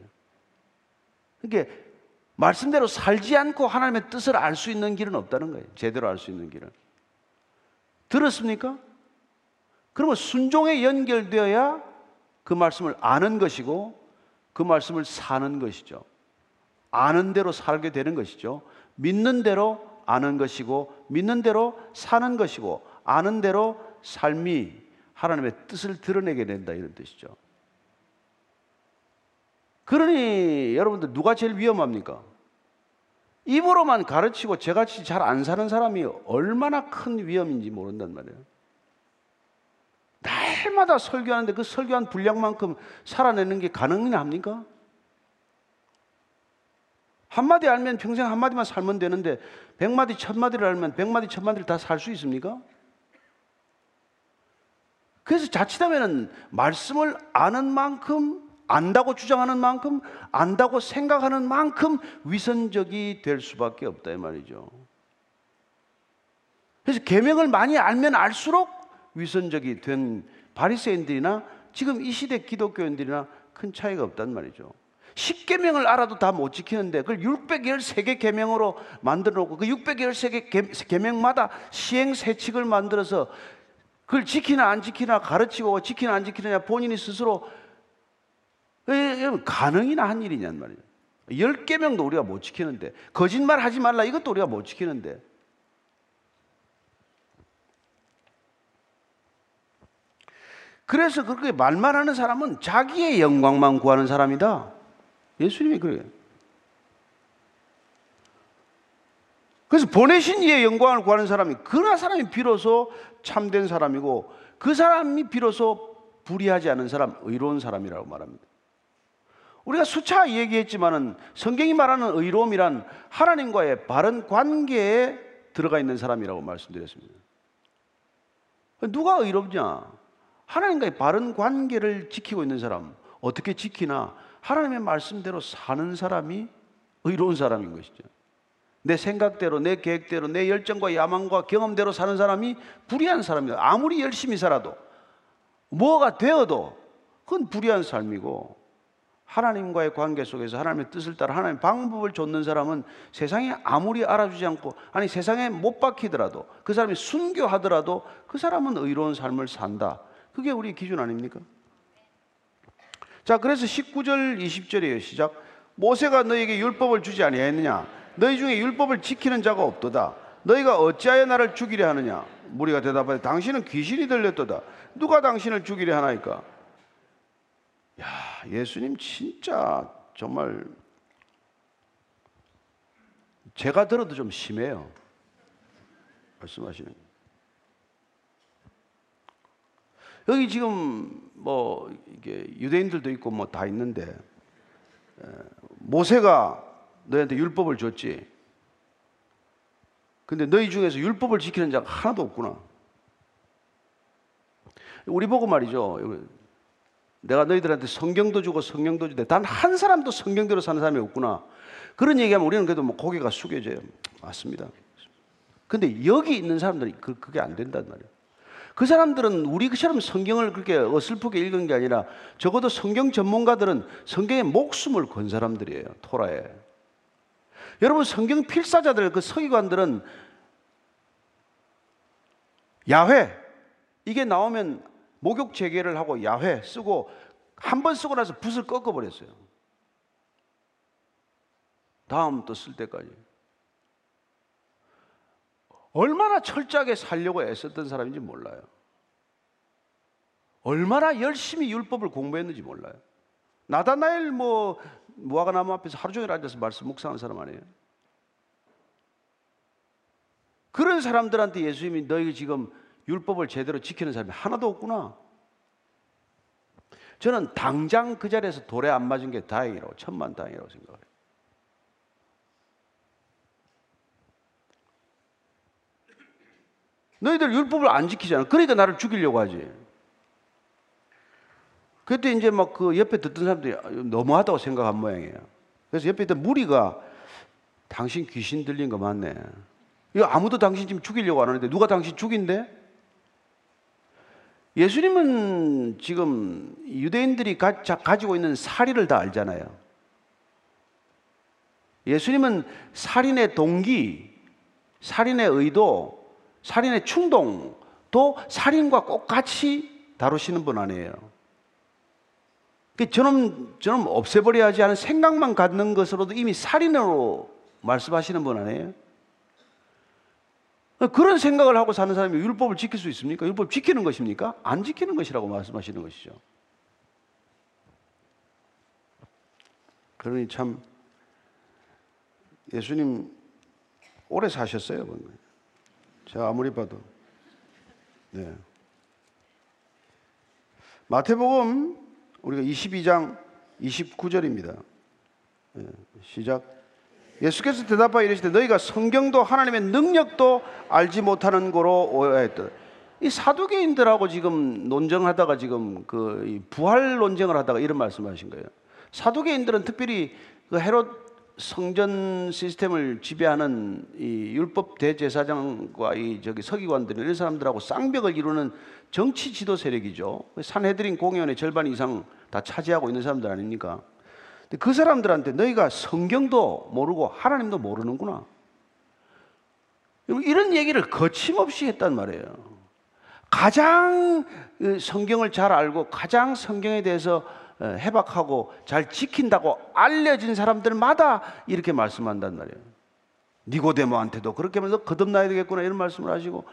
그러니까 말씀대로 살지 않고 하나님의 뜻을 알 수 있는 길은 없다는 거예요. 제대로 알 수 있는 길은. 들었습니까? 그러면 순종에 연결되어야 그 말씀을 아는 것이고 그 말씀을 사는 것이죠. 아는 대로 살게 되는 것이죠. 믿는 대로 아는 것이고 믿는 대로 사는 것이고 아는 대로 삶이 하나님의 뜻을 드러내게 된다 이런 뜻이죠. 그러니 여러분들 누가 제일 위험합니까? 입으로만 가르치고 저같이 잘 안 사는 사람이 얼마나 큰 위험인지 모른단 말이에요. 날마다 설교하는데 그 설교한 분량만큼 살아내는 게 가능이나 합니까? 한마디 알면 평생 한마디만 살면 되는데 백마디 천마디를 알면 백마디 천마디를 다 살 수 있습니까? 그래서 자칫하면 말씀을 아는 만큼 안다고 주장하는 만큼 안다고 생각하는 만큼 위선적이 될 수밖에 없다 이 말이죠. 그래서 계명을 많이 알면 알수록 위선적이 된 바리새인들이나 지금 이 시대 기독교인들이나 큰 차이가 없단 말이죠. 10계명을 알아도 다 못 지키는데 그걸 613개 계명으로 만들어 놓고 그 613개 계명마다 시행 세칙을 만들어서 그걸 지키나 안 지키나 가르치고 지키나 안 지키느냐 본인이 스스로 가능이나 한 일이냔 말이에요. 10개명도 우리가 못 지키는데 거짓말 하지 말라 이것도 우리가 못 지키는데 그래서 그렇게 말만 하는 사람은 자기의 영광만 구하는 사람이다. 예수님이 그래요. 그래서 보내신 이의 영광을 구하는 사람이 그나 사람이 비로소 참된 사람이고 그 사람이 비로소 불의하지 않은 사람, 의로운 사람이라고 말합니다. 우리가 수차 얘기했지만은 성경이 말하는 의로움이란 하나님과의 바른 관계에 들어가 있는 사람이라고 말씀드렸습니다. 누가 의롭냐? 하나님과의 바른 관계를 지키고 있는 사람. 어떻게 지키나? 하나님의 말씀대로 사는 사람이 의로운 사람인 것이죠. 내 생각대로, 내 계획대로, 내 열정과 야망과 경험대로 사는 사람이 불의한 사람이다. 아무리 열심히 살아도, 뭐가 되어도, 그건 불의한 삶이고, 하나님과의 관계 속에서 하나님의 뜻을 따라 하나님의 방법을 좇는 사람은 세상에 아무리 알아주지 않고 아니 세상에 못 박히더라도 그 사람이 순교하더라도 그 사람은 의로운 삶을 산다. 그게 우리 기준 아닙니까? 자, 그래서 19절 20절이에요. 시작. 모세가 너에게 율법을 주지 아니하였느냐? 너희 중에 율법을 지키는 자가 없도다. 너희가 어찌하여 나를 죽이려 하느냐? 무리가 대답하되 당신은 귀신이 들렸도다. 누가 당신을 죽이려 하나이까? 야, 예수님 진짜 정말 제가 들어도 좀 심해요. 말씀하시는. 여기 지금 뭐 이게 유대인들도 있고 뭐 다 있는데 모세가 너희한테 율법을 줬지. 근데 너희 중에서 율법을 지키는 자가 하나도 없구나. 우리 보고 말이죠. 내가 너희들한테 성경도 주고 성령도 주되 단 한 사람도 성경대로 사는 사람이 없구나. 그런 얘기하면 우리는 그래도 뭐 고개가 숙여져요. 맞습니다. 근데 여기 있는 사람들이 그, 그게 안 된단 말이에요. 그 사람들은 우리처럼 성경을 그렇게 어슬프게 읽은 게 아니라 적어도 성경 전문가들은 성경에 목숨을 건 사람들이에요. 토라에. 여러분 성경 필사자들 그 서기관들은 야훼 이게 나오면 목욕 재개를 하고 야훼 쓰고 한 번 쓰고 나서 붓을 꺾어 버렸어요. 다음 또 쓸 때까지. 얼마나 철저하게 살려고 애썼던 사람인지 몰라요. 얼마나 열심히 율법을 공부했는지 몰라요. 나다나엘 뭐 무화과 나무 앞에서 하루 종일 앉아서 말씀 묵상하는 사람 아니에요? 그런 사람들한테 예수님이 너희 지금 율법을 제대로 지키는 사람이 하나도 없구나. 저는 당장 그 자리에서 돌에 안 맞은 게 다행이라고 천만 다행이라고 생각해요. 너희들 율법을 안 지키잖아. 그러니까 나를 죽이려고 하지. 그때 이제 막 그 옆에 듣던 사람들이 너무하다고 생각한 모양이에요. 그래서 옆에 있던 무리가 당신 귀신 들린 거 맞네. 이거 아무도 당신 지금 죽이려고 안 하는데 누가 당신 죽인대? 예수님은 지금 유대인들이 가, 지고 있는 사리를 다 알잖아요. 예수님은 살인의 동기, 살인의 의도, 살인의 충동, 또 살인과 꼭 같이 다루시는 분 아니에요. 그 저놈, 저놈 없애버려야 하지 않은 생각만 갖는 것으로도 이미 살인으로 말씀하시는 분 아니에요? 그런 생각을 하고 사는 사람이 율법을 지킬 수 있습니까? 율법 지키는 것입니까? 안 지키는 것이라고 말씀하시는 것이죠. 그러니 참 예수님 오래 사셨어요. 제가 아무리 봐도. 네. 마태복음 우리가 22장 29절입니다. 네. 시작. 예수께서 대답하여 이르시되 너희가 성경도 하나님의 능력도 알지 못하는 거로 오해했다. 이 사두개인들하고 지금 논쟁하다가 지금 그 부활 논쟁을 하다가 이런 말씀하신 거예요. 사두개인들은 특별히 그 헤롯 성전 시스템을 지배하는 이 율법 대제사장과 이 저기 서기관들 이런 사람들하고 쌍벽을 이루는 정치 지도 세력이죠. 산헤드린 공회원의 절반 이상 다 차지하고 있는 사람들 아닙니까? 그 사람들한테 너희가 성경도 모르고 하나님도 모르는구나. 이런 얘기를 거침없이 했단 말이에요. 가장 그 성경을 잘 알고 가장 성경에 대해서 어, 해박하고 잘 지킨다고 알려진 사람들마다 이렇게 말씀한단 말이에요. 니고데모한테도 그렇게 하면 너 거듭나야 되겠구나 이런 말씀을 하시고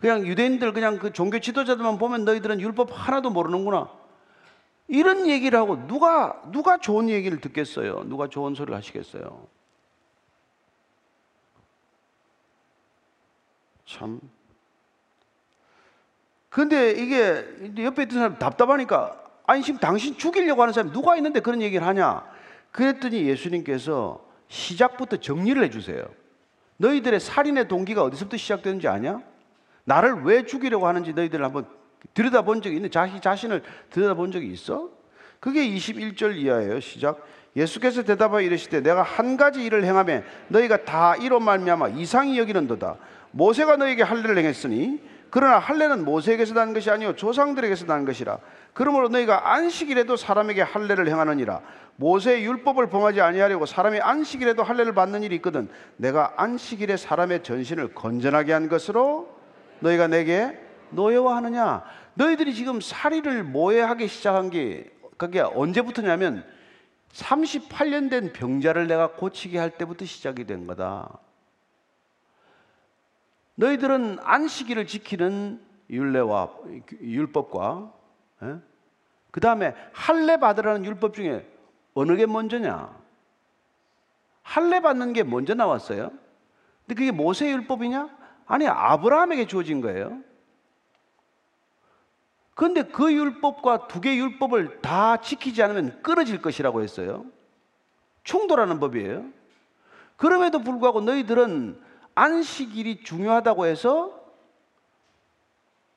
그냥 유대인들 그냥 그 종교 지도자들만 보면 너희들은 율법 하나도 모르는구나. 이런 얘기를 하고 누가 누가 좋은 얘기를 듣겠어요? 누가 좋은 소리를 하시겠어요? 참. 근데 이게 옆에 있던 사람 답답하니까 아니 지금 당신 죽이려고 하는 사람이 누가 있는데 그런 얘기를 하냐? 그랬더니 예수님께서 시작부터 정리를 해주세요. 너희들의 살인의 동기가 어디서부터 시작되는지 아냐? 나를 왜 죽이려고 하는지 너희들 한번 들여다본 적이 있는 자기 자신을 들여다본 적이 있어? 그게 21절 이하예요. 시작. 예수께서 대답하여 이르시되 내가 한 가지 일을 행하며 너희가 다 이로 말미암아 이상히 여기는도다. 모세가 너에게 할례를 행했으니 그러나 할례는 모세에게서 난 것이 아니요 조상들에게서 난 것이라. 그러므로 너희가 안식일에도 사람에게 할례를 행하느니라. 모세의 율법을 범하지 아니하려고 사람이 안식일에도 할례를 받는 일이 있거든. 내가 안식일에 사람의 전신을 건전하게 한 것으로 너희가 내게 노예화하느냐? 너희들이 지금 살이를 모해하기 시작한 게 그게 언제부터냐면 38년 된 병자를 내가 고치게 할 때부터 시작이 된 거다. 너희들은 안식일을 지키는 율례와 율법과 예? 그 다음에 할례 받으라는 율법 중에 어느 게 먼저냐? 할례 받는 게 먼저 나왔어요. 근데 그게 모세 율법이냐? 아니 아브라함에게 주어진 거예요. 그런데 그 율법과 두 개의 율법을 다 지키지 않으면 끊어질 것이라고 했어요. 충돌하는 법이에요. 그럼에도 불구하고 너희들은 안식일이 중요하다고 해서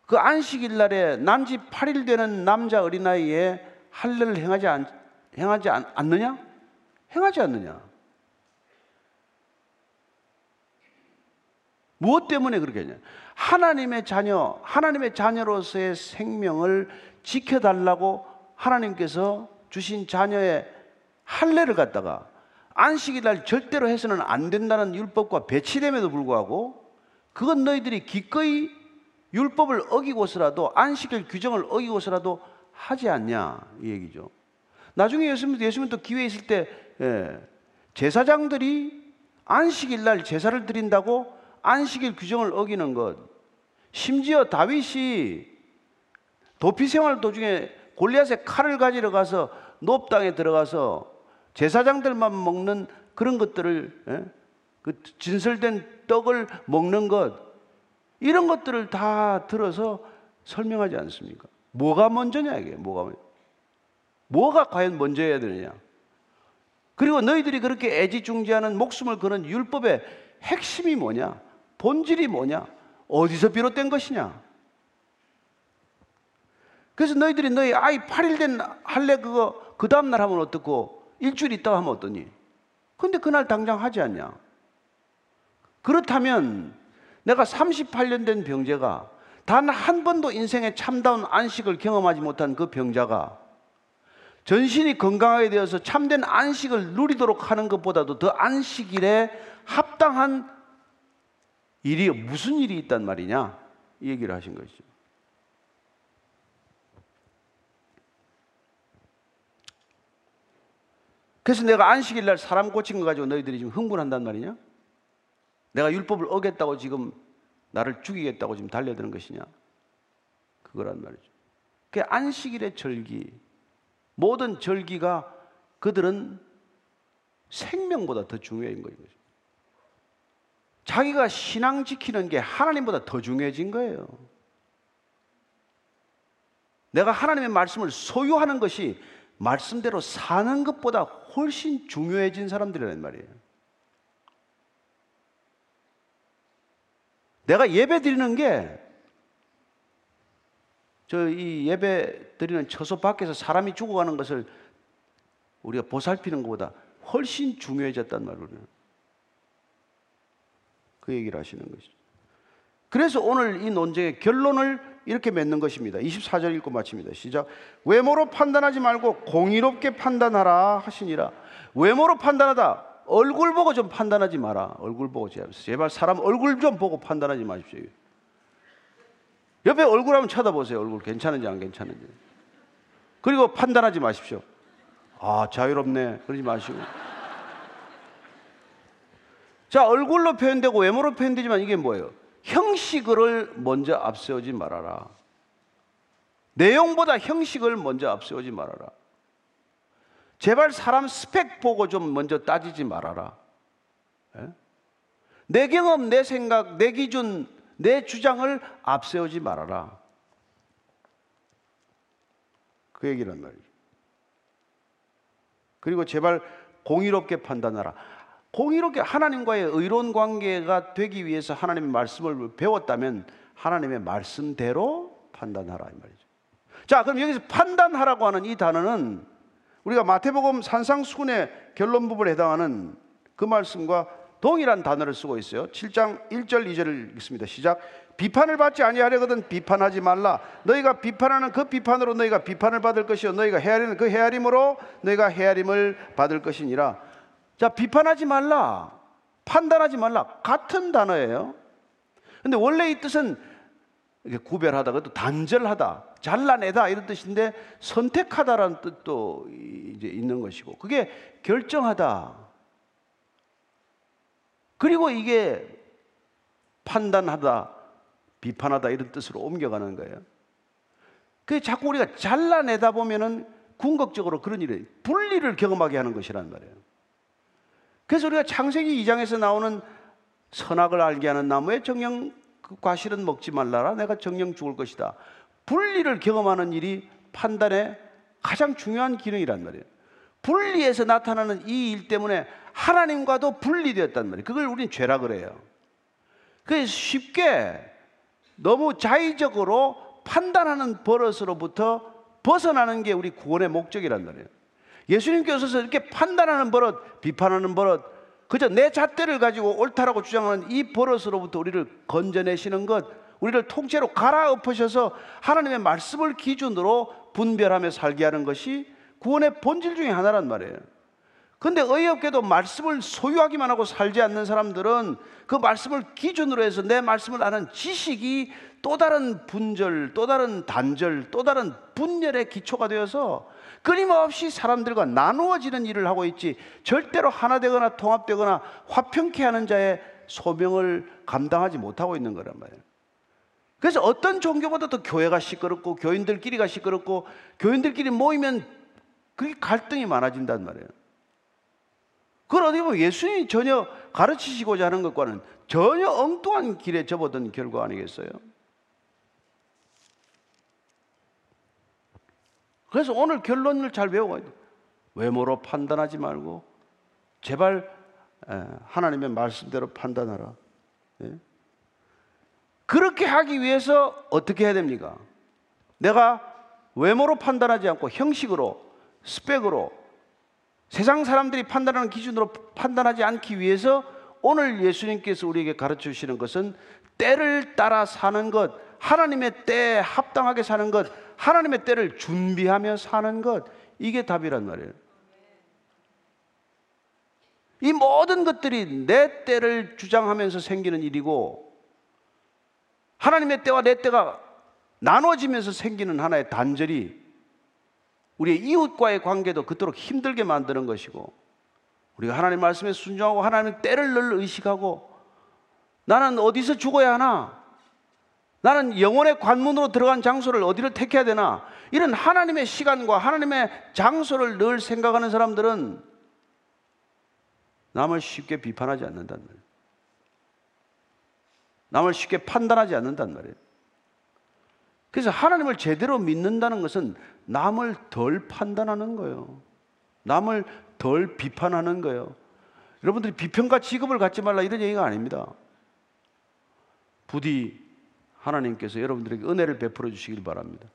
그 안식일 날에 난지 8일 되는 남자 어린아이의 할례를 행하지 않, 행하지 않, 않느냐? 행하지 않느냐? 무엇 때문에 그렇게 했냐? 하나님의 자녀, 하나님의 자녀로서의 생명을 지켜달라고 하나님께서 주신 자녀의 할례를 갖다가 안식일 날 절대로 해서는 안 된다는 율법과 배치됨에도 불구하고 그건 너희들이 기꺼이 율법을 어기고서라도 안식일 규정을 어기고서라도 하지 않냐 이 얘기죠. 나중에 예수님 예수님 또 기회 있을 때 예, 제사장들이 안식일 날 제사를 드린다고 안식일 규정을 어기는 것. 심지어 다윗이 도피 생활 도중에 골리앗의 칼을 가지러 가서 노 땅에 들어가서 제사장들만 먹는 그런 것들을 예? 그 진설된 떡을 먹는 것 이런 것들을 다 들어서 설명하지 않습니까? 뭐가 먼저냐 이게 뭐가. 뭐가 과연 먼저여야 되느냐? 그리고 너희들이 그렇게 애지중지하는 목숨을 거는 율법의 핵심이 뭐냐? 본질이 뭐냐? 어디서 비롯된 것이냐? 그래서 너희들이 너희 아이 8일 된 할래 그거 그 다음날 하면 어떻고 일주일 있다가 하면 어떠니? 근데 그날 당장 하지 않냐? 그렇다면 내가 38년 된 병자가 단 한 번도 인생에 참다운 안식을 경험하지 못한 그 병자가 전신이 건강하게 되어서 참된 안식을 누리도록 하는 것보다도 더 안식일에 합당한 일이 무슨 일이 있단 말이냐? 이 얘기를 하신 것이죠. 그래서 내가 안식일 날 사람 고친 거 가지고 너희들이 지금 흥분한단 말이냐? 내가 율법을 어겼다고 지금 나를 죽이겠다고 지금 달려드는 것이냐? 그거란 말이죠. 그 안식일의 절기, 모든 절기가 그들은 생명보다 더 중요한 거죠. 자기가 신앙 지키는 게 하나님보다 더 중요해진 거예요. 내가 하나님의 말씀을 소유하는 것이 말씀대로 사는 것보다 훨씬 중요해진 사람들이란 말이에요. 내가 예배 드리는 게 저 이 예배 드리는 처소 밖에서 사람이 죽어가는 것을 우리가 보살피는 것보다 훨씬 중요해졌단 말이에요. 그 얘기를 하시는 것이죠. 그래서 오늘 이 논쟁의 결론을 이렇게 맺는 것입니다. 24절 읽고 마칩니다. 시작. 외모로 판단하지 말고 공의롭게 판단하라 하시니라. 외모로 판단하다. 얼굴 보고 좀 판단하지 마라. 얼굴 보고 제발 사람 얼굴 좀 보고 판단하지 마십시오. 옆에 얼굴 한번 쳐다보세요. 얼굴 괜찮은지 안 괜찮은지. 그리고 판단하지 마십시오. 아, 자유롭네. 그러지 마시고. 자, 얼굴로 표현되고 외모로 표현되지만 이게 뭐예요? 형식을 먼저 앞세우지 말아라. 내용보다 형식을 먼저 앞세우지 말아라. 제발 사람 스펙 보고 좀 먼저 따지지 말아라. 예? 내 경험, 내 생각, 내 기준, 내 주장을 앞세우지 말아라. 그 얘기란 말이죠. 그리고 제발 공의롭게 판단하라. 공의롭게 하나님과의 의로운 관계가 되기 위해서 하나님의 말씀을 배웠다면 하나님의 말씀대로 판단하라 이 말이죠. 자, 그럼 여기서 판단하라고 하는 이 단어는 우리가 마태복음 산상수훈의 결론 부분에 해당하는 그 말씀과 동일한 단어를 쓰고 있어요. 7장 1절 2절을 읽습니다. 시작. 비판을 받지 아니하려거든 비판하지 말라. 너희가 비판하는 그 비판으로 너희가 비판을 받을 것이요 너희가 헤아리는 그 헤아림으로 너희가 헤아림을 받을 것이니라. 자, 비판하지 말라. 판단하지 말라. 같은 단어예요. 근데 원래 이 뜻은 이렇게 구별하다, 그것도 단절하다, 잘라내다 이런 뜻인데 선택하다라는 뜻도 이제 있는 것이고 그게 결정하다. 그리고 이게 판단하다, 비판하다 이런 뜻으로 옮겨가는 거예요. 그 자꾸 우리가 잘라내다 보면은 궁극적으로 그런 일이 분리를 경험하게 하는 것이란 말이에요. 그래서 우리가 창세기 2장에서 나오는 선악을 알게 하는 나무의 정령 그 과실은 먹지 말라라. 내가 정령 죽을 것이다. 분리를 경험하는 일이 판단의 가장 중요한 기능이란 말이에요. 분리해서 나타나는 이 일 때문에 하나님과도 분리되었단 말이에요. 그걸 우리는 죄라 그래요. 그래서 쉽게 너무 자의적으로 판단하는 버릇으로부터 벗어나는 게 우리 구원의 목적이란 말이에요. 예수님께서 이렇게 판단하는 버릇, 비판하는 버릇, 그저 내 잣대를 가지고 옳다라고 주장하는 이 버릇으로부터 우리를 건져내시는 것, 우리를 통째로 갈아엎으셔서 하나님의 말씀을 기준으로 분별하며 살게 하는 것이 구원의 본질 중에 하나란 말이에요. 근데 어이없게도 말씀을 소유하기만 하고 살지 않는 사람들은 그 말씀을 기준으로 해서 내 말씀을 아는 지식이 또 다른 분절, 또 다른 단절, 또 다른 분열의 기초가 되어서 끊임없이 사람들과 나누어지는 일을 하고 있지 절대로 하나 되거나 통합되거나 화평케 하는 자의 소명을 감당하지 못하고 있는 거란 말이에요. 그래서 어떤 종교보다 도 교회가 시끄럽고 교인들끼리가 시끄럽고 교인들끼리 모이면 그게 갈등이 많아진단 말이에요. 그걸 어떻게 보면 예수님이 전혀 가르치시고자 하는 것과는 전혀 엉뚱한 길에 접어든 결과 아니겠어요? 그래서 오늘 결론을 잘 외워야 돼. 외모로 판단하지 말고 제발 하나님의 말씀대로 판단하라. 예? 그렇게 하기 위해서 어떻게 해야 됩니까? 내가 외모로 판단하지 않고 형식으로, 스펙으로, 세상 사람들이 판단하는 기준으로 판단하지 않기 위해서 오늘 예수님께서 우리에게 가르쳐 주시는 것은 때를 따라 사는 것, 하나님의 때에 합당하게 사는 것, 하나님의 때를 준비하며 사는 것, 이게 답이란 말이에요. 이 모든 것들이 내 때를 주장하면서 생기는 일이고, 하나님의 때와 내 때가 나눠지면서 생기는 하나의 단절이 우리의 이웃과의 관계도 그토록 힘들게 만드는 것이고 우리가 하나님 말씀에 순종하고 하나님의 때를 늘 의식하고 나는 어디서 죽어야 하나? 나는 영혼의 관문으로 들어간 장소를 어디를 택해야 되나? 이런 하나님의 시간과 하나님의 장소를 늘 생각하는 사람들은 남을 쉽게 비판하지 않는단 말이에요. 남을 쉽게 판단하지 않는단 말이에요. 그래서 하나님을 제대로 믿는다는 것은 남을 덜 판단하는 거예요. 남을 덜 비판하는 거예요. 여러분들이 비평가 취급을 갖지 말라 이런 얘기가 아닙니다. 부디 하나님께서 여러분들에게 은혜를 베풀어 주시길 바랍니다.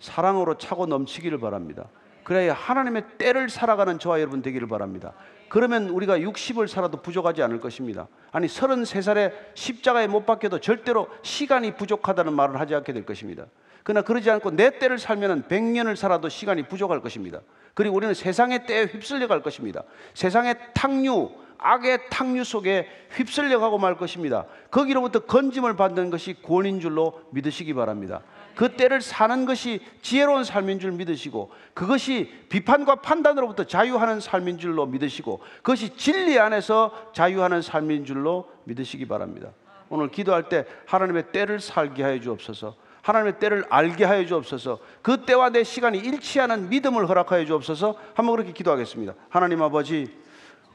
사랑으로 차고 넘치기를 바랍니다. 그래야 하나님의 때를 살아가는 저와 여러분 되기를 바랍니다. 그러면 우리가 60을 살아도 부족하지 않을 것입니다. 아니 33살에 십자가에 못 박혀도 절대로 시간이 부족하다는 말을 하지 않게 될 것입니다. 그러나 그러지 않고 내 때를 살면은 100년을 살아도 시간이 부족할 것입니다. 그리고 우리는 세상의 때에 휩쓸려 갈 것입니다. 세상의 탕류, 악의 탕류 속에 휩쓸려 가고 말 것입니다. 거기로부터 건짐을 받는 것이 구원인 줄로 믿으시기 바랍니다. 그 때를 사는 것이 지혜로운 삶인 줄 믿으시고 그것이 비판과 판단으로부터 자유하는 삶인 줄로 믿으시고 그것이 진리 안에서 자유하는 삶인 줄로 믿으시기 바랍니다. 오늘 기도할 때 하나님의 때를 살게 하여 주옵소서. 하나님의 때를 알게 하여 주옵소서. 그 때와 내 시간이 일치하는 믿음을 허락하여 주옵소서. 한번 그렇게 기도하겠습니다. 하나님 아버지,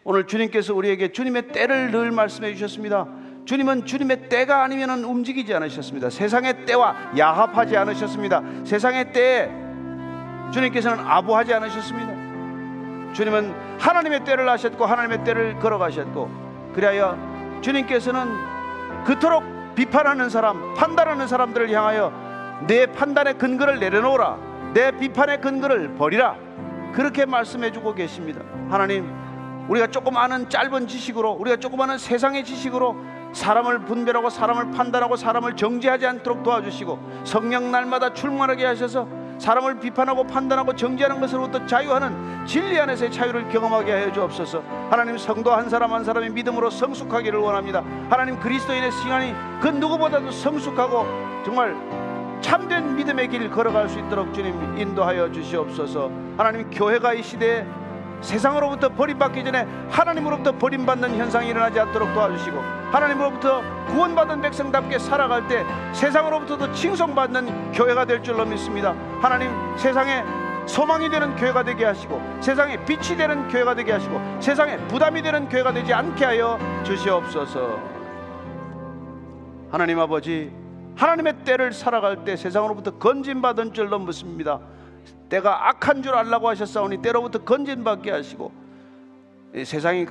오늘 주님께서 우리에게 주님의 때를 늘 말씀해 주셨습니다. 주님은 주님의 때가 아니면 움직이지 않으셨습니다. 세상의 때와 야합하지 않으셨습니다. 세상의 때에 주님께서는 아부하지 않으셨습니다. 주님은 하나님의 때를 아셨고 하나님의 때를 걸어가셨고 그리하여 주님께서는 그토록 비판하는 사람, 판단하는 사람들을 향하여 내 판단의 근거를 내려놓으라. 내 비판의 근거를 버리라. 그렇게 말씀해 주고 계십니다. 하나님, 우리가 조금 아는 짧은 지식으로, 우리가 조금 아는 세상의 지식으로 사람을 분별하고 사람을 판단하고 사람을 정죄하지 않도록 도와주시고 성령 날마다 출마하게 하셔서 사람을 비판하고 판단하고 정죄하는 것으로부터 자유하는 진리 안에서의 자유를 경험하게 하여 주옵소서. 하나님 성도 한 사람 한 사람이 믿음으로 성숙하기를 원합니다. 하나님 그리스도인의 시간이 그 누구보다도 성숙하고 정말 참된 믿음의 길 걸어갈 수 있도록 주님 인도하여 주시옵소서. 하나님 교회가 이 시대에 세상으로부터 버림받기 전에 하나님으로부터 버림받는 현상이 일어나지 않도록 도와주시고 하나님으로부터 구원받은 백성답게 살아갈 때 세상으로부터도 칭송받는 교회가 될 줄로 믿습니다. 하나님 세상에 소망이 되는 교회가 되게 하시고 세상에 빛이 되는 교회가 되게 하시고 세상에 부담이 되는 교회가 되지 않게 하여 주시옵소서. 하나님 아버지 하나님의 때를 살아갈 때 세상으로부터 건진받은 줄로 믿습니다. 때가 악한 줄 알라고 하셨사오니 때로부터 건진받게 하시고 세상이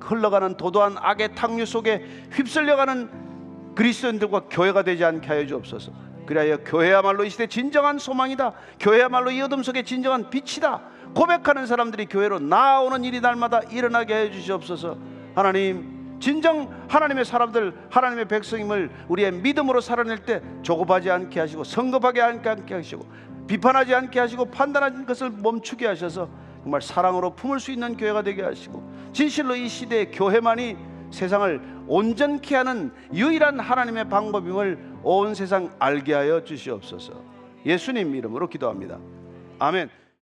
흘러가는 도도한 악의 탕류 속에 휩쓸려가는 그리스도인들과 교회가 되지 않게 하여 주옵소서. 그리하여 교회야말로 이 시대 진정한 소망이다. 교회야말로 이 어둠 속에 진정한 빛이다. 고백하는 사람들이 교회로 나오는 일이 날마다 일어나게 해 주시옵소서. 하나님, 진정 하나님의 사람들, 하나님의 백성임을 우리의 믿음으로 살아낼 때 조급하지 않게 하시고 성급하게 않게 하시고 비판하지 않게 하시고 판단하는 것을 멈추게 하셔서 정말 사랑으로 품을 수 있는 교회가 되게 하시고 진실로 이 시대의 교회만이 세상을 온전케 하는 유일한 하나님의 방법임을 온 세상 알게 하여 주시옵소서. 예수님 이름으로 기도합니다. 아멘.